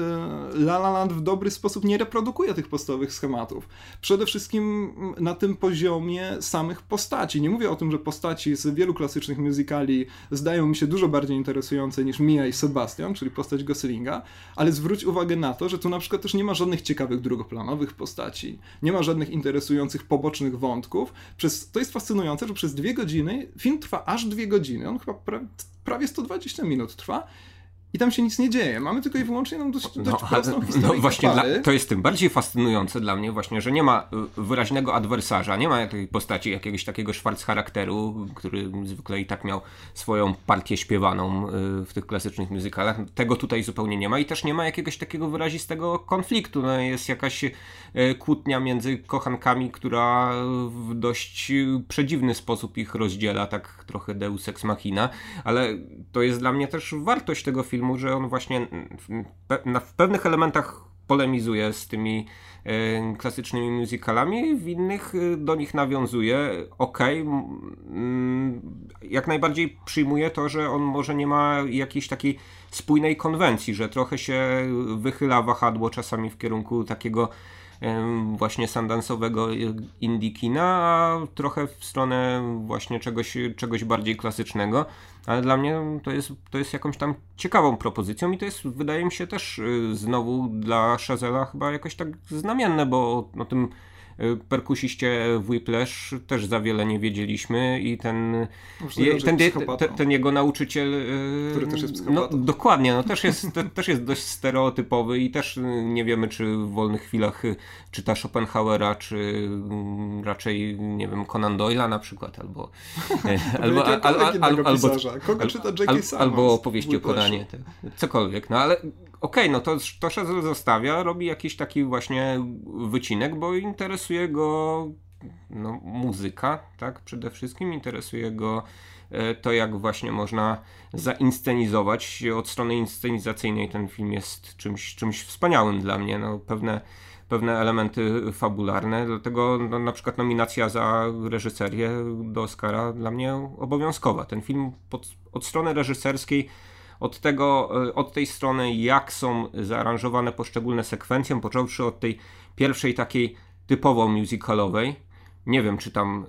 La La Land w dobry sposób nie reprodukuje tych podstawowych schematów. Przede wszystkim na tym poziomie samych postaci. Nie mówię o tym, że postaci z wielu klasycznych musicali zdają mi się dużo bardziej interesujące niż Mia i Sebastian, czyli postać Goslinga, ale zwróć uwagę na to, że tu na przykład też nie ma żadnych ciekawych drugoplanowych postaci, nie ma żadnych interesujących pobocznych wątków. Przez, to jest fascynujące, że przez dwie godziny, film trwa aż dwie godziny, on chyba prawie prawie 120 minut trwa i tam się nic nie dzieje. Mamy tylko i wyłącznie tam dość, dość No, prostą historię no właśnie, dla, to jest tym bardziej fascynujące dla mnie właśnie, że nie ma y, wyraźnego adwersarza, nie ma tej postaci jakiegoś takiego szwarc charakteru, który zwykle i tak miał swoją partię śpiewaną y, w tych klasycznych muzykalach. Tego tutaj zupełnie nie ma i też nie ma jakiegoś takiego wyrazistego konfliktu. No, jest jakaś y, kłótnia między kochankami, która w dość przedziwny sposób ich rozdziela, tak trochę deus ex machina, ale to jest dla mnie też wartość tego filmu, że on właśnie w, pewnych elementach polemizuje z tymi e, klasycznymi musicalami, w innych e, do nich nawiązuje. Okej, mm, jak najbardziej przyjmuję to, że on może nie ma jakiejś takiej spójnej konwencji, że trochę się wychyla wahadło czasami w kierunku takiego właśnie sandansowego indie kina, a trochę w stronę właśnie czegoś, czegoś bardziej klasycznego. Ale dla mnie to jest, to jest jakąś tam ciekawą propozycją i to jest, wydaje mi się, też y, znowu dla Shazela chyba jakoś tak znamienne, bo o, tym perkusiście w Whiplash też za wiele nie wiedzieliśmy i ten, je, ten, ten, ten jego nauczyciel, y, Który też jest no, psychopatą. dokładnie, no też jest, te, też jest dość stereotypowy i też nie wiemy, czy w wolnych chwilach czyta Schopenhauera, czy y, raczej, nie wiem, Conan Doyle'a na przykład, albo y, albo, al, al, al, albo, albo w opowieści o? Konanie, cokolwiek, no ale okej, no to, to zostawia, robi jakiś taki właśnie wycinek, bo interesuje go no, muzyka, tak, przede wszystkim interesuje go e, to, jak właśnie można zainscenizować. Od strony inscenizacyjnej ten film jest czymś, czymś wspaniałym dla mnie. No, pewne, pewne elementy fabularne, dlatego no, na przykład nominacja za reżyserię do Oscara dla mnie obowiązkowa. Ten film pod, od strony reżyserskiej od tego, e, od tej strony, jak są zaaranżowane poszczególne sekwencje, począwszy od tej pierwszej takiej typowo musicalowej. Nie wiem, czy tam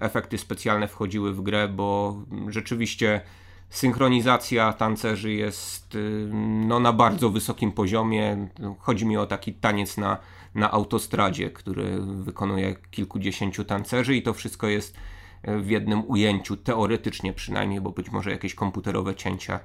efekty specjalne wchodziły w grę, bo rzeczywiście synchronizacja tancerzy jest no, na bardzo wysokim poziomie. Chodzi mi o taki taniec na, na autostradzie, który wykonuje kilkudziesięciu tancerzy i to wszystko jest e, w jednym ujęciu, teoretycznie przynajmniej, bo być może jakieś komputerowe cięcia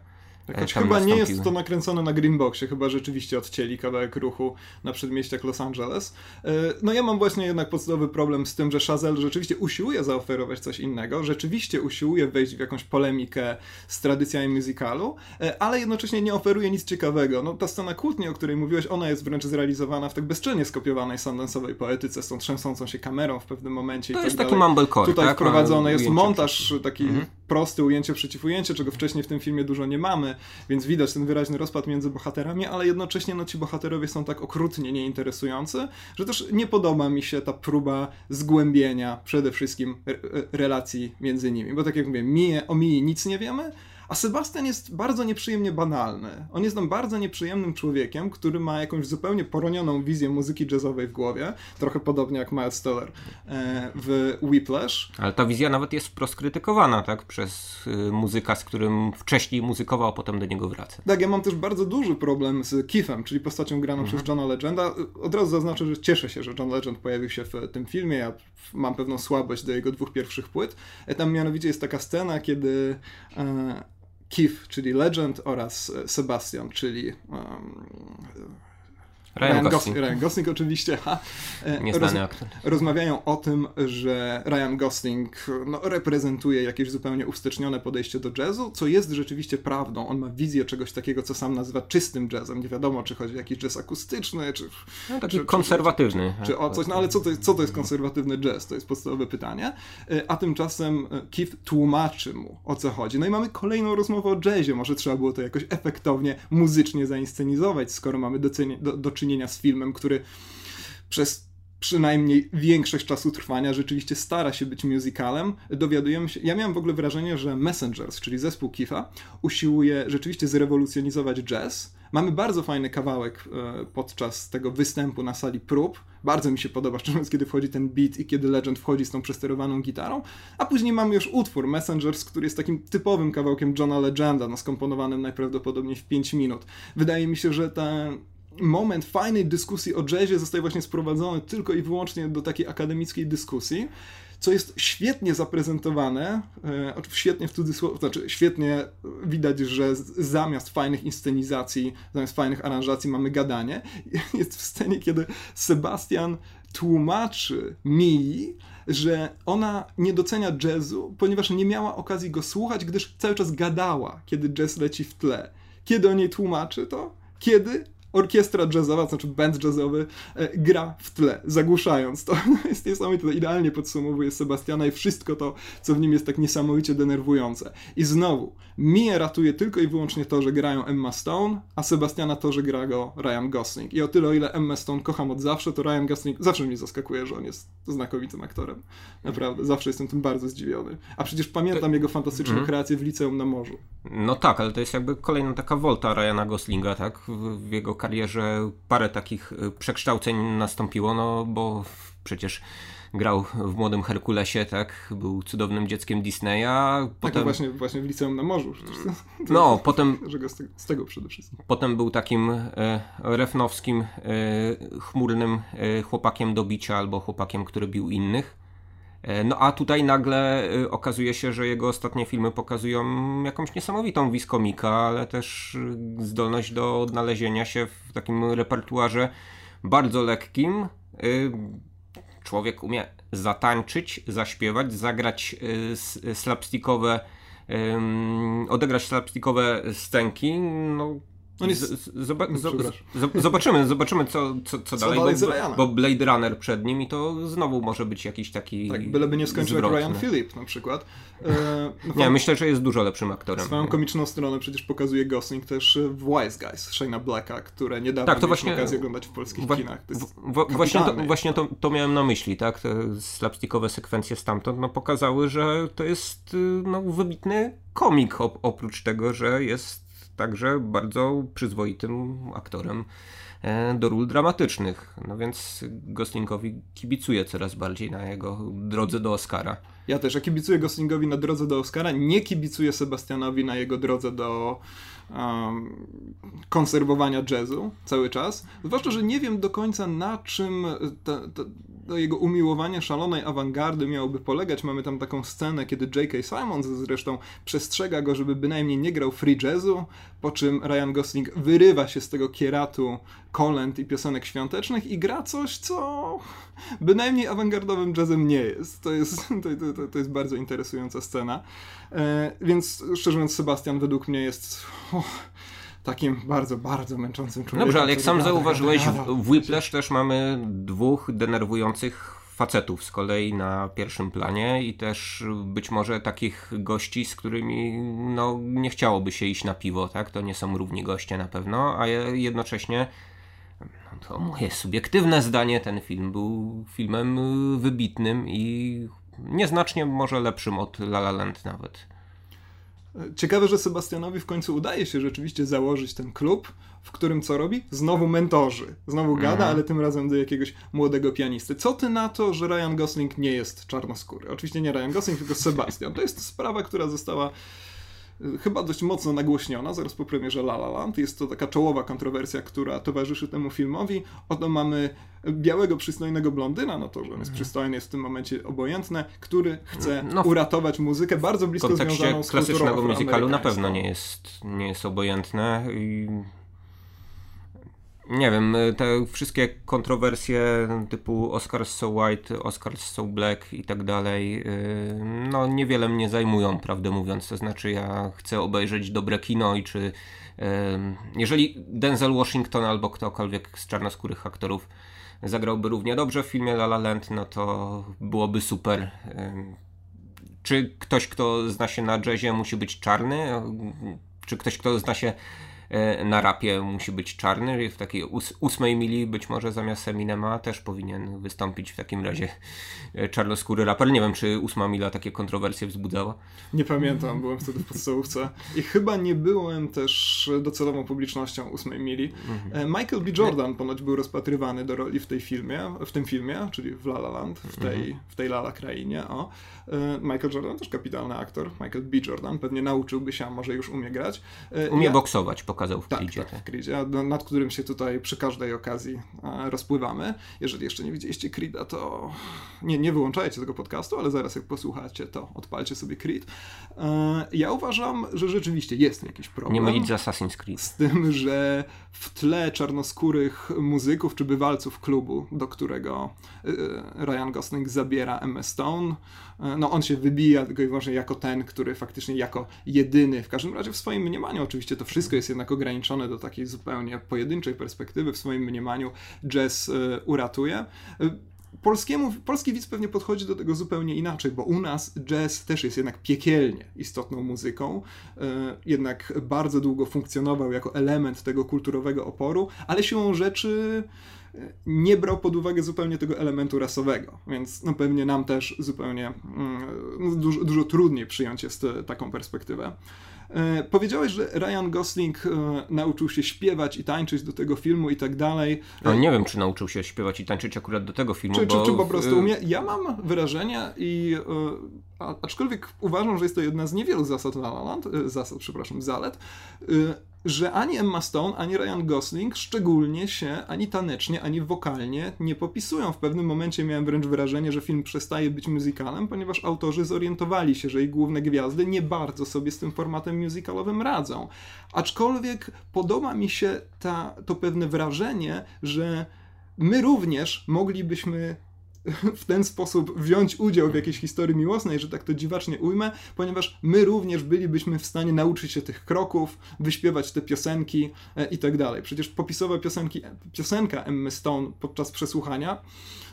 Choć chyba nie jest to nakręcone na Greenboxie, chyba rzeczywiście odcięli kawałek ruchu na przedmieściach Los Angeles. E, No ja mam właśnie jednak podstawowy problem z tym, że Chazelle rzeczywiście usiłuje zaoferować coś innego, rzeczywiście usiłuje wejść w jakąś polemikę z tradycjami musicalu, e, ale jednocześnie nie oferuje nic ciekawego. No ta scena kłótni, o której mówiłeś, ona jest wręcz zrealizowana w tak bezczelnie skopiowanej sandansowej poetyce z tą trzęsącą się kamerą w pewnym momencie To i jest tak taki dalej. mumblecore, Tutaj tak? wprowadzony jest montaż taki prosty, ujęcie przeciw ujęcie, czego wcześniej w tym filmie dużo nie mamy, więc widać ten wyraźny rozpad między bohaterami, ale jednocześnie no, ci bohaterowie są tak okrutnie nieinteresujący, że też nie podoba mi się ta próba zgłębienia przede wszystkim re- relacji między nimi, bo tak jak mówię, Mie, o Mii nic nie wiemy, a Sebastian jest bardzo nieprzyjemnie banalny. On jest tam bardzo nieprzyjemnym człowiekiem, który ma jakąś zupełnie poronioną wizję muzyki jazzowej w głowie, trochę podobnie jak Miles Teller e, w Whiplash. Ale ta wizja nawet jest wprost krytykowana, tak? Przez y, muzyka, z którym wcześniej muzykował, a potem do niego wraca. Tak, ja mam też bardzo duży problem z Keithem, czyli postacią graną przez Johna Legenda. Od razu zaznaczę, że cieszę się, że John Legend pojawił się w tym filmie. Ja mam pewną słabość do jego dwóch pierwszych płyt. E, Tam mianowicie jest taka scena, kiedy e, Keith, czyli Legend oraz Sebastian, czyli um, Ryan Gosling. Ryan Gosling oczywiście, ha, e, aktor. rozmawiają o tym, że Ryan Gosling no, reprezentuje jakieś zupełnie ustecznione podejście do jazzu, co jest rzeczywiście prawdą. On ma wizję czegoś takiego, co sam nazywa czystym jazzem. Nie wiadomo, czy chodzi o jakiś jazz akustyczny, czy, No, taki czy- czy- konserwatywny. czy o coś, no ale co to, jest, co to jest konserwatywny jazz? To jest podstawowe pytanie. E, A tymczasem e, Keith tłumaczy mu, o co chodzi. No i mamy kolejną rozmowę o jazzie. Może trzeba było to jakoś efektownie, muzycznie zainscenizować, skoro mamy do, do, do czynienia z filmem, który przez przynajmniej większość czasu trwania rzeczywiście stara się być musicalem. Dowiadujemy się, ja miałem w ogóle wrażenie, że Messengers, czyli zespół Kifa, usiłuje rzeczywiście zrewolucjonizować jazz. Mamy bardzo fajny kawałek e, podczas tego występu na sali prób. Bardzo mi się podoba, szczerze kiedy wchodzi ten beat i kiedy Legend wchodzi z tą przesterowaną gitarą. A później mamy już utwór Messengers, który jest takim typowym kawałkiem Johna Legenda, no skomponowanym najprawdopodobniej w 5 minut. Wydaje mi się, że ten moment fajnej dyskusji o jazzie zostaje właśnie sprowadzony tylko i wyłącznie do takiej akademickiej dyskusji. co jest świetnie zaprezentowane, e, świetnie w cudzysłowie, znaczy świetnie widać, że zamiast fajnych inscenizacji, zamiast fajnych aranżacji mamy gadanie. Jest w scenie, kiedy Sebastian tłumaczy Mii, że ona nie docenia jazzu, ponieważ nie miała okazji go słuchać, gdyż cały czas gadała, kiedy jazz leci w tle. Kiedy o niej tłumaczy to? Kiedy orkiestra jazzowa, to znaczy band jazzowy, e, gra w tle, zagłuszając to. jest niesamowite, to idealnie podsumowuje Sebastiana i wszystko to, co w nim jest tak niesamowicie denerwujące. I znowu, Mie ratuje tylko i wyłącznie to, że grają Emma Stone, a Sebastiana to, że gra go Ryan Gosling. I o tyle, o ile Emma Stone kocham od zawsze, to Ryan Gosling zawsze mnie zaskakuje, że on jest znakomitym aktorem. Naprawdę, zawsze jestem tym bardzo zdziwiony. A przecież pamiętam jego fantastyczną mm. kreację w liceum na morzu. No tak, ale to jest jakby kolejna taka volta Ryana Goslinga, tak? W, w jego karierze parę takich y, przekształceń nastąpiło, no bo przecież grał w Młodym Herkulesie, tak? Był cudownym dzieckiem Disneya. Tak, potem... Tak, właśnie, właśnie w liceum na morzu. To, to no, potem... Z tego, z tego przede wszystkim. Potem był takim e, refnowskim, e, chmurnym e, chłopakiem do bicia albo chłopakiem, który bił innych. E, no a tutaj nagle e, okazuje się, że jego ostatnie filmy pokazują jakąś niesamowitą wiskomika, ale też e, zdolność do odnalezienia się w takim repertuarze bardzo lekkim. Człowiek umie zatańczyć, zaśpiewać, zagrać slapstickowe, odegrać slapstickowe scenki. No, no jest... Zoba zobaczymy, zobaczymy co, co, co, co dalej, dalej bo, bo, Blade Runner przed nim i to znowu może być jakiś taki Tak, byleby nie skończył jak Ryan Phillip na przykład. E, no, nie, myślę, że jest dużo lepszym aktorem. Swoją komiczną stronę przecież pokazuje Gosling też w Wise Guys Shane'a Blacka, które niedawno tak, to właśnie, okazję oglądać w polskich kinach. właśnie to, właśnie to, to miałem na myśli, tak? Te slapstickowe sekwencje stamtąd no, pokazały, że to jest no, wybitny komik oprócz tego, że jest także bardzo przyzwoitym aktorem e, do ról dramatycznych. No więc Goslingowi kibicuję coraz bardziej na jego drodze do Oscara. Ja też, ja kibicuję Goslingowi na drodze do Oscara, nie kibicuję Sebastianowi na jego drodze do um, konserwowania jazzu cały czas. Zwłaszcza, że nie wiem do końca na czym ta, to jego umiłowanie szalonej awangardy miałoby polegać. Mamy tam taką scenę, kiedy J.K. Simons zresztą przestrzega go, żeby bynajmniej nie grał free jazzu, po czym Ryan Gosling wyrywa się z tego kieratu kolęd i piosenek świątecznych i gra coś, co bynajmniej awangardowym jazzem nie jest. To jest, to, to, to jest bardzo interesująca scena. E, więc szczerze mówiąc, Sebastian według mnie jest... Oh, takim bardzo, bardzo męczącym człowiekiem. Dobrze, ale jak sam zauważyłeś, w Whiplash też mamy dwóch denerwujących facetów z kolei na pierwszym planie i też być może takich gości, z którymi no, nie chciałoby się iść na piwo, tak? To nie są równi goście na pewno, a jednocześnie no, to moje subiektywne zdanie, ten film był filmem wybitnym i nieznacznie może lepszym od La La Land nawet. Ciekawe, że Sebastianowi w końcu udaje się rzeczywiście założyć ten klub, w którym co robi? Znowu mentorzy. Znowu gada, mhm. ale tym razem do jakiegoś młodego pianisty. Co ty na to, że Ryan Gosling nie jest czarnoskóry? Oczywiście nie Ryan Gosling, tylko Sebastian. To jest sprawa, która została chyba dość mocno nagłośniona zaraz po premierze La La Land. Jest to taka czołowa kontrowersja, która towarzyszy temu filmowi. Oto mamy białego, przystojnego blondyna, no to, że on jest mhm. przystojny, jest w tym momencie obojętne, który chce no, uratować muzykę bardzo blisko związaną z klasycznego muzykalu na pewno nie jest, nie jest obojętne i nie wiem, te wszystkie kontrowersje typu Oscars so white, Oscars so black i tak dalej, yy, no niewiele mnie zajmują, prawdę mówiąc. To znaczy, ja chcę obejrzeć dobre kino i czy jeżeli Denzel Washington albo ktokolwiek z czarnoskórych aktorów zagrałby równie dobrze w filmie La La Land, no to byłoby super. Czy ktoś, kto zna się na jazzie, musi być czarny? Czy ktoś, kto zna się na rapie musi być czarny. W takiej ósmej mili być może zamiast Eminema też powinien wystąpić w takim razie e, czarnoskóry raper. Nie wiem, czy ósma mila takie kontrowersje wzbudzała. Nie pamiętam, byłem wtedy w podstawówce. I chyba nie byłem też docelową publicznością ósmej mili. Mhm. E, Michael B. Jordan ponoć był rozpatrywany do roli w tej filmie, w tym filmie, czyli w La La Land, w tej, mhm. w tej Lala krainie. O. Michael Jordan też kapitalny aktor. Michael B. Jordan pewnie nauczyłby się, a może już umie grać. Umie ja... boksować, pokazać pokazał w tak, Creedzie. Tak, w Creedzie, nad którym się tutaj przy każdej okazji rozpływamy. Jeżeli jeszcze nie widzieliście Creeda, to nie, nie wyłączajcie tego podcastu, ale zaraz jak posłuchacie, to odpalcie sobie Creed. Ja uważam, że rzeczywiście jest jakiś problem. Nie mylić z Assassin's Creed. Z tym, że w tle czarnoskórych muzyków czy bywalców klubu, do którego Ryan Gosling zabiera Emma Stone, no on się wybija tylko i wyłącznie jako ten, który faktycznie jako jedyny, w każdym razie w swoim mniemaniu, oczywiście to wszystko jest jednak ograniczone do takiej zupełnie pojedynczej perspektywy, w swoim mniemaniu jazz e, uratuje. E, polskiemu, polski widz pewnie podchodzi do tego zupełnie inaczej, bo u nas jazz też jest jednak piekielnie istotną muzyką, e, jednak bardzo dłgo funkcjonował jako element tego kulturowego oporu, ale siłą rzeczy nie brał pod uwagę zupełnie tego elementu rasowego, więc no pewnie nam też zupełnie mm, no dużo, dużo trudniej przyjąć jest taką perspektywę. E, powiedziałeś, że Ryan Gosling e, nauczył się śpiewać i tańczyć do tego filmu i tak dalej. No, nie wiem, czy nauczył się śpiewać i tańczyć akurat do tego filmu. Czy, bo... czy, czy po prostu umie? Ja mam wrażenie i e, aczkolwiek uważam, że jest to jedna z niewielu zasad La La Land, zasad, przepraszam, zalet, że ani Emma Stone, ani Ryan Gosling szczególnie się ani tanecznie, ani wokalnie nie popisują. W pewnym momencie miałem wręcz wrażenie, że film przestaje być musicalem, ponieważ autorzy zorientowali się, że ich główne gwiazdy nie bardzo sobie z tym formatem musicalowym radzą. Aczkolwiek podoba mi się ta, to pewne wrażenie, że my również moglibyśmy w ten sposób wziąć udział w jakiejś historii miłosnej, że tak to dziwacznie ujmę, ponieważ my również bylibyśmy w stanie nauczyć się tych kroków, wyśpiewać te piosenki e, i tak dalej. Przecież popisowa piosenki, piosenka Emmy Stone podczas przesłuchania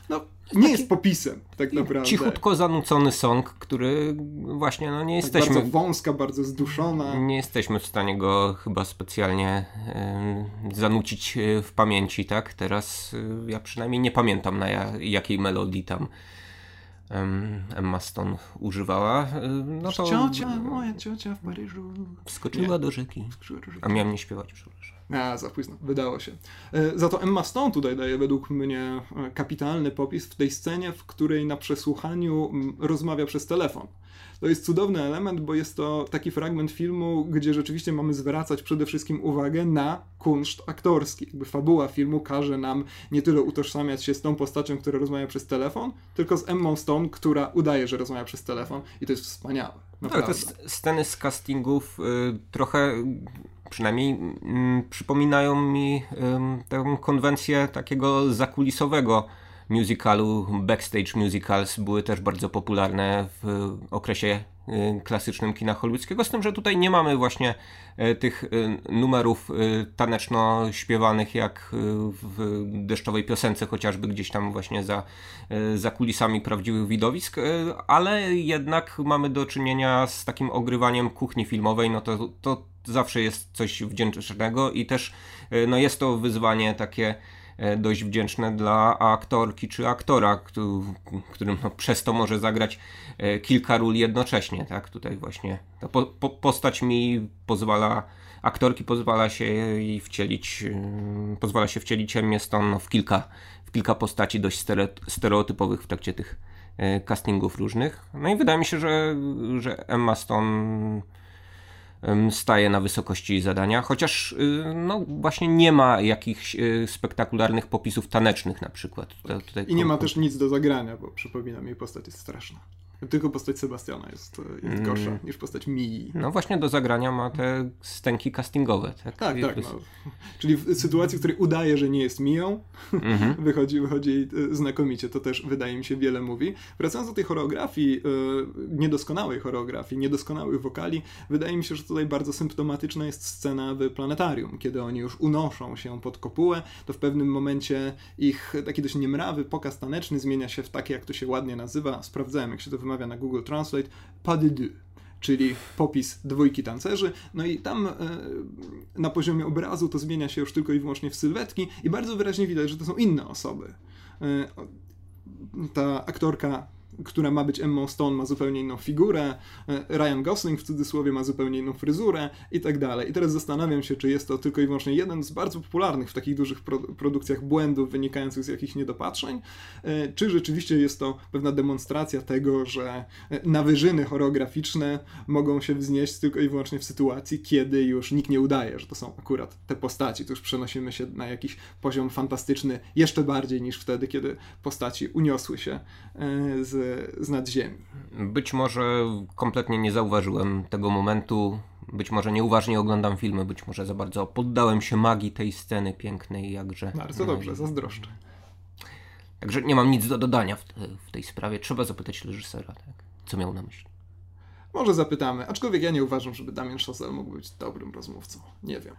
no, nie jest popisem, tak naprawdę. Cichutko zanucony song, który właśnie no, nie tak jesteśmy. Bardzo wąska, bardzo zduszona. Nie jesteśmy w stanie go chyba specjalnie y, zanucić e, w pamięci, tak? Teraz y, ja przynajmniej nie pamiętam na ja, jakiej melodii tam Emma Stone używała. No to... Ciocia, moja ciocia w Paryżu. Wskoczyła nie. do rzeki. A miałem nie śpiewać, przepraszam. A, za późno, wydało się. E, za to Emma Stone tutaj daje według mnie e, kapitalny popis w tej scenie, w której na przesłuchaniu rozmawia przez telefon. To jest cudowny element, bo jest to taki fragment filmu, gdzie rzeczywiście mamy zwracać przede wszystkim uwagę na kunszt aktorski. Jakby fabuła filmu każe nam nie tyle utożsamiać się z tą postacią, która rozmawia przez telefon, tylko z Emmą Stone, która udaje, że rozmawia przez telefon i to jest wspaniałe. Naprawdę. Tak, te sceny z castingów y, trochę przynajmniej y, przypominają mi y, tę konwencję takiego zakulisowego musicalu, backstage musicals były też bardzo popularne w okresie klasycznym kina hollywoodzkiego, z tym, że tutaj nie mamy właśnie y, tych y, numerów taneczno śpiewanych jak w deszczowej piosence, chociażby gdzieś tam właśnie za, za kulisami prawdziwych widowisk, ale jednak mamy do czynienia z takim ogrywaniem kuchni filmowej, no to, to zawsze jest coś wdzięcznego i też no jest to wyzwanie takie E, dość wdzięczne dla aktorki czy aktora, którym no, przez to może zagrać e, kilka ról jednocześnie. Tak? Tutaj właśnie ta po, po, postać mi pozwala, aktorki pozwala się jej wcielić, e, pozwala się wcielić Emmie Stone no, w, kilka, w kilka postaci dość stereotypowych w trakcie tych castingów różnych. No i wydaje mi się, że, że Emma Stone staje na wysokości zadania, chociaż y, no właśnie nie ma jakichś y, spektakularnych popisów tanecznych na przykład. Tutaj I nie ma też nic do zagrania, bo przypominam, jej postać jest straszna. Tylko postać Sebastiana jest, jest mm. gorsza mm. niż postać Mii. No właśnie do zagrania ma te stęki castingowe. Tak, tak. tak no. Czyli w sytuacji, w której udaje, że nie jest Miją, mm-hmm. wychodzi, wychodzi e, znakomicie. To też wydaje mi się wiele mówi. Wracając do tej choreografii, yy, niedoskonałej choreografii, niedoskonałych wokali, wydaje mi się, że tutaj bardzo symptomatyczna jest scena w planetarium, kiedy oni już unoszą się pod kopułę, to w pewnym momencie ich taki dość niemrawy pokaz taneczny zmienia się w takie, jak to się ładnie nazywa, sprawdzałem jak się to wymawia na Google Translate, pas de deux czyli popis dwójki tancerzy. No i tam e, na poziomie obrazu to zmienia się już tylko i wyłącznie w sylwetki i bardzo wyraźnie widać, że to są inne osoby. E, ta aktorka która ma być Emma Stone, ma zupełnie inną figurę, e, Ryan Gosling w cudzysłowie ma zupełnie inną fryzurę i tak dalej. I teraz zastanawiam się, czy jest to tylko i wyłącznie jeden z bardzo popularnych w takich dużych pro produkcjach błędów wynikających z jakichś niedopatrzeń, e, czy rzeczywiście jest to pewna demonstracja tego, że nawyżyny choreograficzne mogą się wznieść tylko i wyłącznie w sytuacji, kiedy już nikt nie udaje, że to są akurat te postaci. To już przenosimy się na jakiś poziom fantastyczny jeszcze bardziej niż wtedy, kiedy postaci uniosły się e, z, z nadziemi. Być może kompletnie nie zauważyłem tego momentu. Być może nieuważnie oglądam filmy, być może za bardzo poddałem się magii tej sceny pięknej, jakże. Bardzo dobrze, zazdroszczę. Także nie mam nic do dodania w, te, w tej sprawie. Trzeba zapytać reżysera, tak? co miał na myśli. Może zapytamy, aczkolwiek ja nie uważam, żeby Damian Chazelle mógł być dobrym rozmówcą. Nie wiem.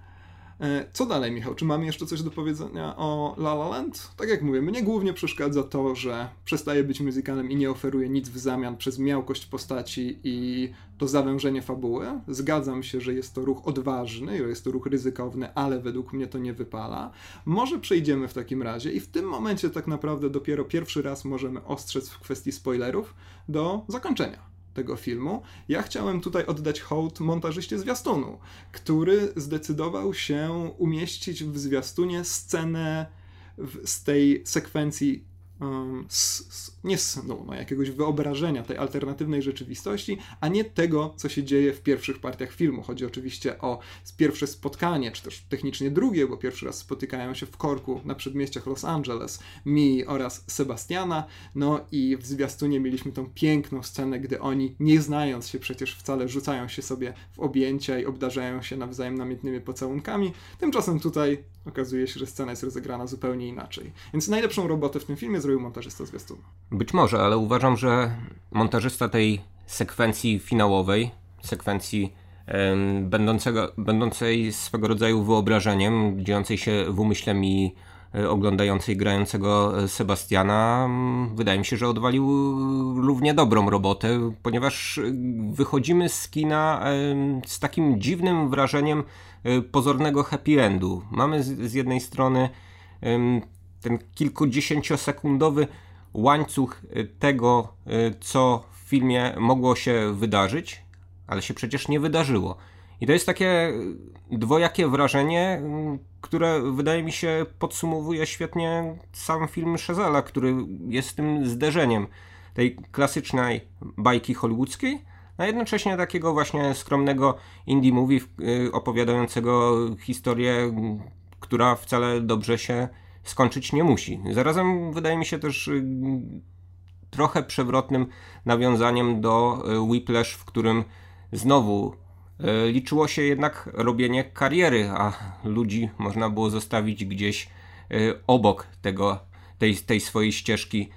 E, co dalej, Michał? Czy mamy jeszcze coś do powiedzenia o La La Land? Tak jak mówię, mnie głównie przeszkadza to, że przestaje być muzykalem i nie oferuje nic w zamian przez miałkość postaci i to zawężenie fabuły. Zgadzam się, że jest to ruch odważny, jest to ruch ryzykowny, ale według mnie to nie wypala. Może przejdziemy w takim razie i w tym momencie tak naprawdę dopiero pierwszy raz możemy ostrzec w kwestii spoilerów do zakończenia tego filmu. Ja chciałem tutaj oddać hołd montażyście zwiastunu, który zdecydował się umieścić w zwiastunie scenę w, z tej sekwencji um, nie snu, no, jakiegoś wyobrażenia tej alternatywnej rzeczywistości, a nie tego, co się dzieje w pierwszych partiach filmu. Chodzi oczywiście o pierwsze spotkanie, czy też technicznie drugie, bo pierwszy raz spotykają się w korku na przedmieściach Los Angeles Mi oraz Sebastiana, no i w zwiastunie mieliśmy tą piękną scenę, gdy oni, nie znając się przecież wcale, rzucają się sobie w objęcia i obdarzają się nawzajem namiętnymi pocałunkami. Tymczasem tutaj okazuje się, że scena jest rozegrana zupełnie inaczej. Więc najlepszą robotę w tym filmie zrobił montażysta zwiastunu. Być może, ale uważam, że montażysta tej sekwencji finałowej, sekwencji będącego, będącej swego rodzaju wyobrażeniem, dziejącej się w umyśle mi e, oglądającej grającego e, Sebastiana, wydaje mi się, że odwalił równie dobrą robotę, ponieważ e, wychodzimy z kina z takim dziwnym wrażeniem pozornego happy endu. Mamy z jednej strony ten kilkudziesięciosekundowy łańcuch y, tego, y, co w filmie mogło się wydarzyć, ale się przecież nie wydarzyło. I to jest takie dwojakie wrażenie, które wydaje mi się podsumowuje świetnie sam film Chazella, który jest tym zderzeniem tej klasycznej bajki hollywoodzkiej, a jednocześnie takiego właśnie skromnego indie movie y, opowiadającego historię, która wcale dobrze się skończyć nie musi. Zarazem wydaje mi się też y, trochę przewrotnym nawiązaniem do y, Whiplash, w którym znowu y, liczyło się jednak robienie kariery, a ludzi można było zostawić gdzieś obok tego, tej, tej swojej ścieżki,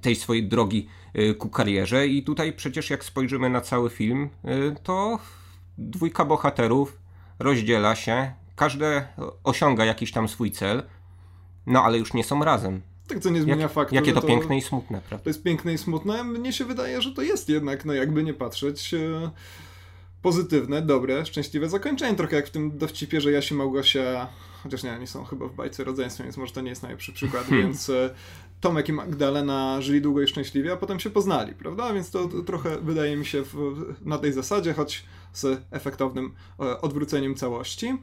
tej swojej drogi ku karierze. I tutaj przecież jak spojrzymy na cały film, to dwójka bohaterów rozdziela się, każde osiąga jakiś tam swój cel, no ale już nie są razem. Tak, co nie zmienia Jak, faktu. Jakie to, to, piękne i smutne, prawda? To jest piękne i smutne. Mnie się wydaje, że to jest jednak, no jakby nie patrzeć, e, pozytywne, dobre, szczęśliwe zakończenie. Trochę jak w tym dowcipie, że ja się Małgosia, chociaż nie, nie są chyba w bajce rodzeństwa, więc może to nie jest najlepszy przykład, hmm. więc e, Tomek i Magdalena żyli długo i szczęśliwie, a potem się poznali, prawda? Więc to, trochę wydaje mi się w, na tej zasadzie, choć z efektownym e, odwróceniem całości.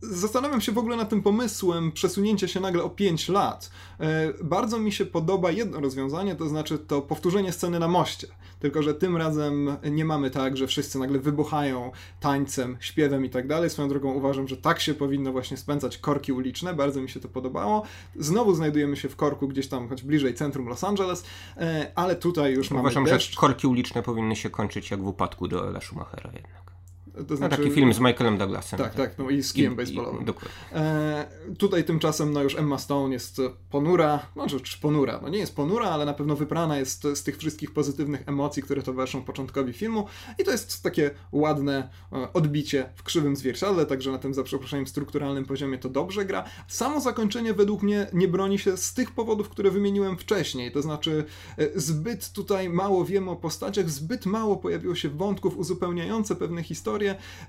Zastanawiam się w ogóle nad tym pomysłem przesunięcia się nagle o 5 lat. E, bardzo mi się podoba jedno rozwiązanie, to znaczy to powtórzenie sceny na moście. Tylko, że tym razem nie mamy tak, że wszyscy nagle wybuchają tańcem, śpiewem i tak dalej. Swoją drogą uważam, że tak się powinno właśnie spędzać korki uliczne. Bardzo mi się to podobało. Znowu znajdujemy się w korku gdzieś tam, choć bliżej centrum Los Angeles, e, ale tutaj już uważam, mamy Uważam, że korki uliczne powinny się kończyć jak w upadku do Ela Schumachera jednak. To znaczy, no, taki film z Michaelem Douglasem. Tak, tak, no i z kijem baseballowym. E, tutaj tymczasem no już Emma Stone jest ponura, może czy ponura, no nie jest ponura, ale na pewno wyprana jest z tych wszystkich pozytywnych emocji, które towarzyszą początkowi filmu i to jest takie ładne e, odbicie w krzywym zwierciadle, także na tym za przeproszeniem strukturalnym poziomie to dobrze gra. Samo zakończenie według mnie nie broni się z tych powodów, które wymieniłem wcześniej, to znaczy e, zbyt tutaj mało wiemy o postaciach, zbyt mało pojawiło się wątków uzupełniające pewne historie,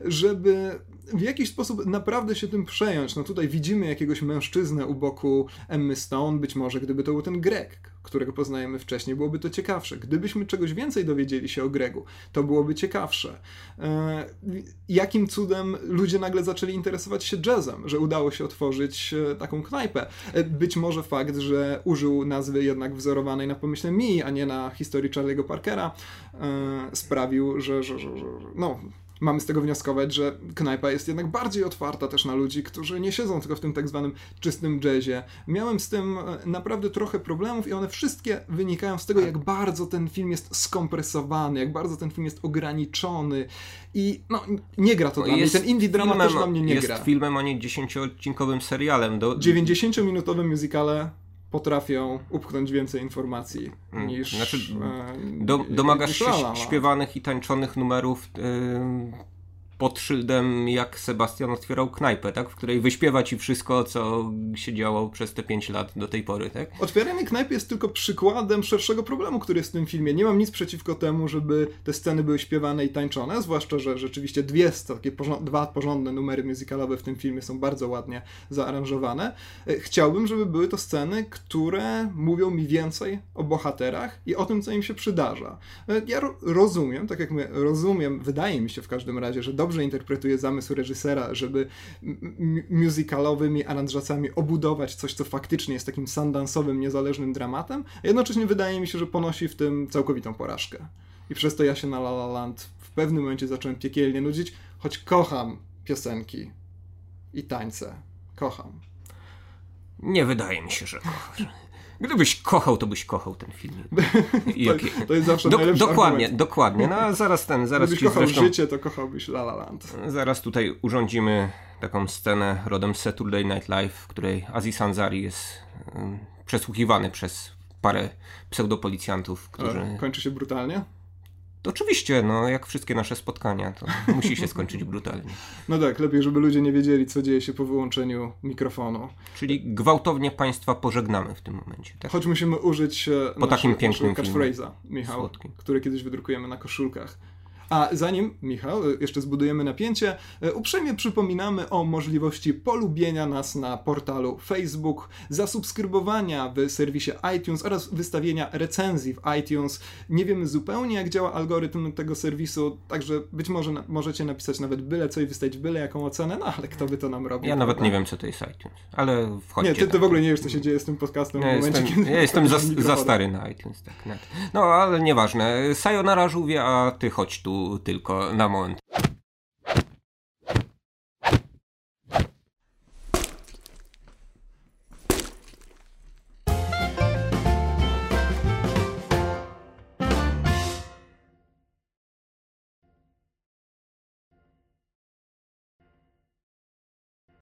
żeby w jakiś sposób naprawdę się tym przejąć. No tutaj widzimy jakiegoś mężczyznę u boku Emmy Stone, być może gdyby to był ten Greg, którego poznajemy wcześniej, byłoby to ciekawsze. Gdybyśmy czegoś więcej dowiedzieli się o Gregu, to byłoby ciekawsze. E, jakim cudem ludzie nagle zaczęli interesować się jazzem, że udało się otworzyć e, taką knajpę? E, być może fakt, że użył nazwy jednak wzorowanej na pomyśle mi, a nie na historii Charlie'ego Parkera, sprawił, że, że, że, że no, mamy z tego wnioskować, że knajpa jest jednak bardziej otwarta też na ludzi, którzy nie siedzą tylko w tym tak zwanym czystym jazzie. Miałem z tym e, naprawdę trochę problemów i one wszystkie wynikają z tego, jak bardzo ten film jest skompresowany, jak bardzo ten film jest ograniczony i no, nie gra to no, dla mnie. Ten indie drama filmem, też dla mnie nie jest gra. Jest filmem, a nie 10-odcinkowym serialem. Do... 90-minutowym musicale potrafią upchnąć więcej informacji mm, niż. Znaczy, e, do, domagasz się śpiewanych i tańczonych numerów. Pod szyldem, jak Sebastian otwierał knajpę, tak? W której wyśpiewa ci wszystko, co się działo przez te 5 lat do tej pory, tak? Otwieranie knajpy jest tylko przykładem szerszego problemu, który jest w tym filmie. Nie mam nic przeciwko temu, żeby te sceny były śpiewane i tańczone, zwłaszcza, że rzeczywiście dwie takie dwa porządne numery muzykalowe w tym filmie są bardzo ładnie zaaranżowane. E, chciałbym, żeby były to sceny, które mówią mi więcej o bohaterach i o tym, co im się przydarza. E, ja rozumiem, tak jak my rozumiem, wydaje mi się w każdym razie, że dobrze dobrze interpretuje zamysł reżysera, żeby musicalowymi aranżacjami obudować coś, co faktycznie jest takim sandansowym, niezależnym dramatem, a jednocześnie wydaje mi się, że ponosi w tym całkowitą porażkę. I przez to ja się na La La Land w pewnym momencie zacząłem piekielnie nudzić, choć kocham piosenki i tańce. Kocham. Nie wydaje mi się, że. Gdybyś kochał, to byś kochał ten film. to, to, jest zawsze Do, Dokładnie, argument. dokładnie. No, zaraz ten, zaraz Gdybyś kochał zresztą, życie, to kochałbyś La La Land. Zaraz tutaj urządzimy taką scenę rodem z Saturday Night Live, w której Aziz Ansari jest um, przesłuchiwany przez parę pseudopolicjantów, którzy... A, kończy się brutalnie? To oczywiście, no jak wszystkie nasze spotkania, to musi się skończyć brutalnie. No tak, lepiej, żeby ludzie nie wiedzieli, co dzieje się po wyłączeniu mikrofonu. Czyli gwałtownie państwa pożegnamy w tym momencie. Tak? Choć musimy użyć e, po takim pięknym catchphrase'a, Michał, Słodki. który kiedyś wydrukujemy na koszulkach. A zanim, Michał, jeszcze zbudujemy napięcie, e, uprzejmie przypominamy o możliwości polubienia nas na portalu Facebook, zasubskrybowania w serwisie iTunes oraz wystawienia recenzji w iTunes. Nie wiemy zupełnie, jak działa algorytm tego serwisu, także być może na, możecie napisać nawet byle co i wystawić byle jaką ocenę, no ale kto by to nam robił? Ja nawet prawda? nie wiem, co to jest iTunes, ale wchodźcie. Nie, ty, ty w ogóle nie wiesz, co się dzieje z tym podcastem ja w momencie, jestem, kiedy... Ja jestem za, za, stary na iTunes, tak. No, ale nieważne. Sayonara żółwie, a ty chodź tu tylko na moment.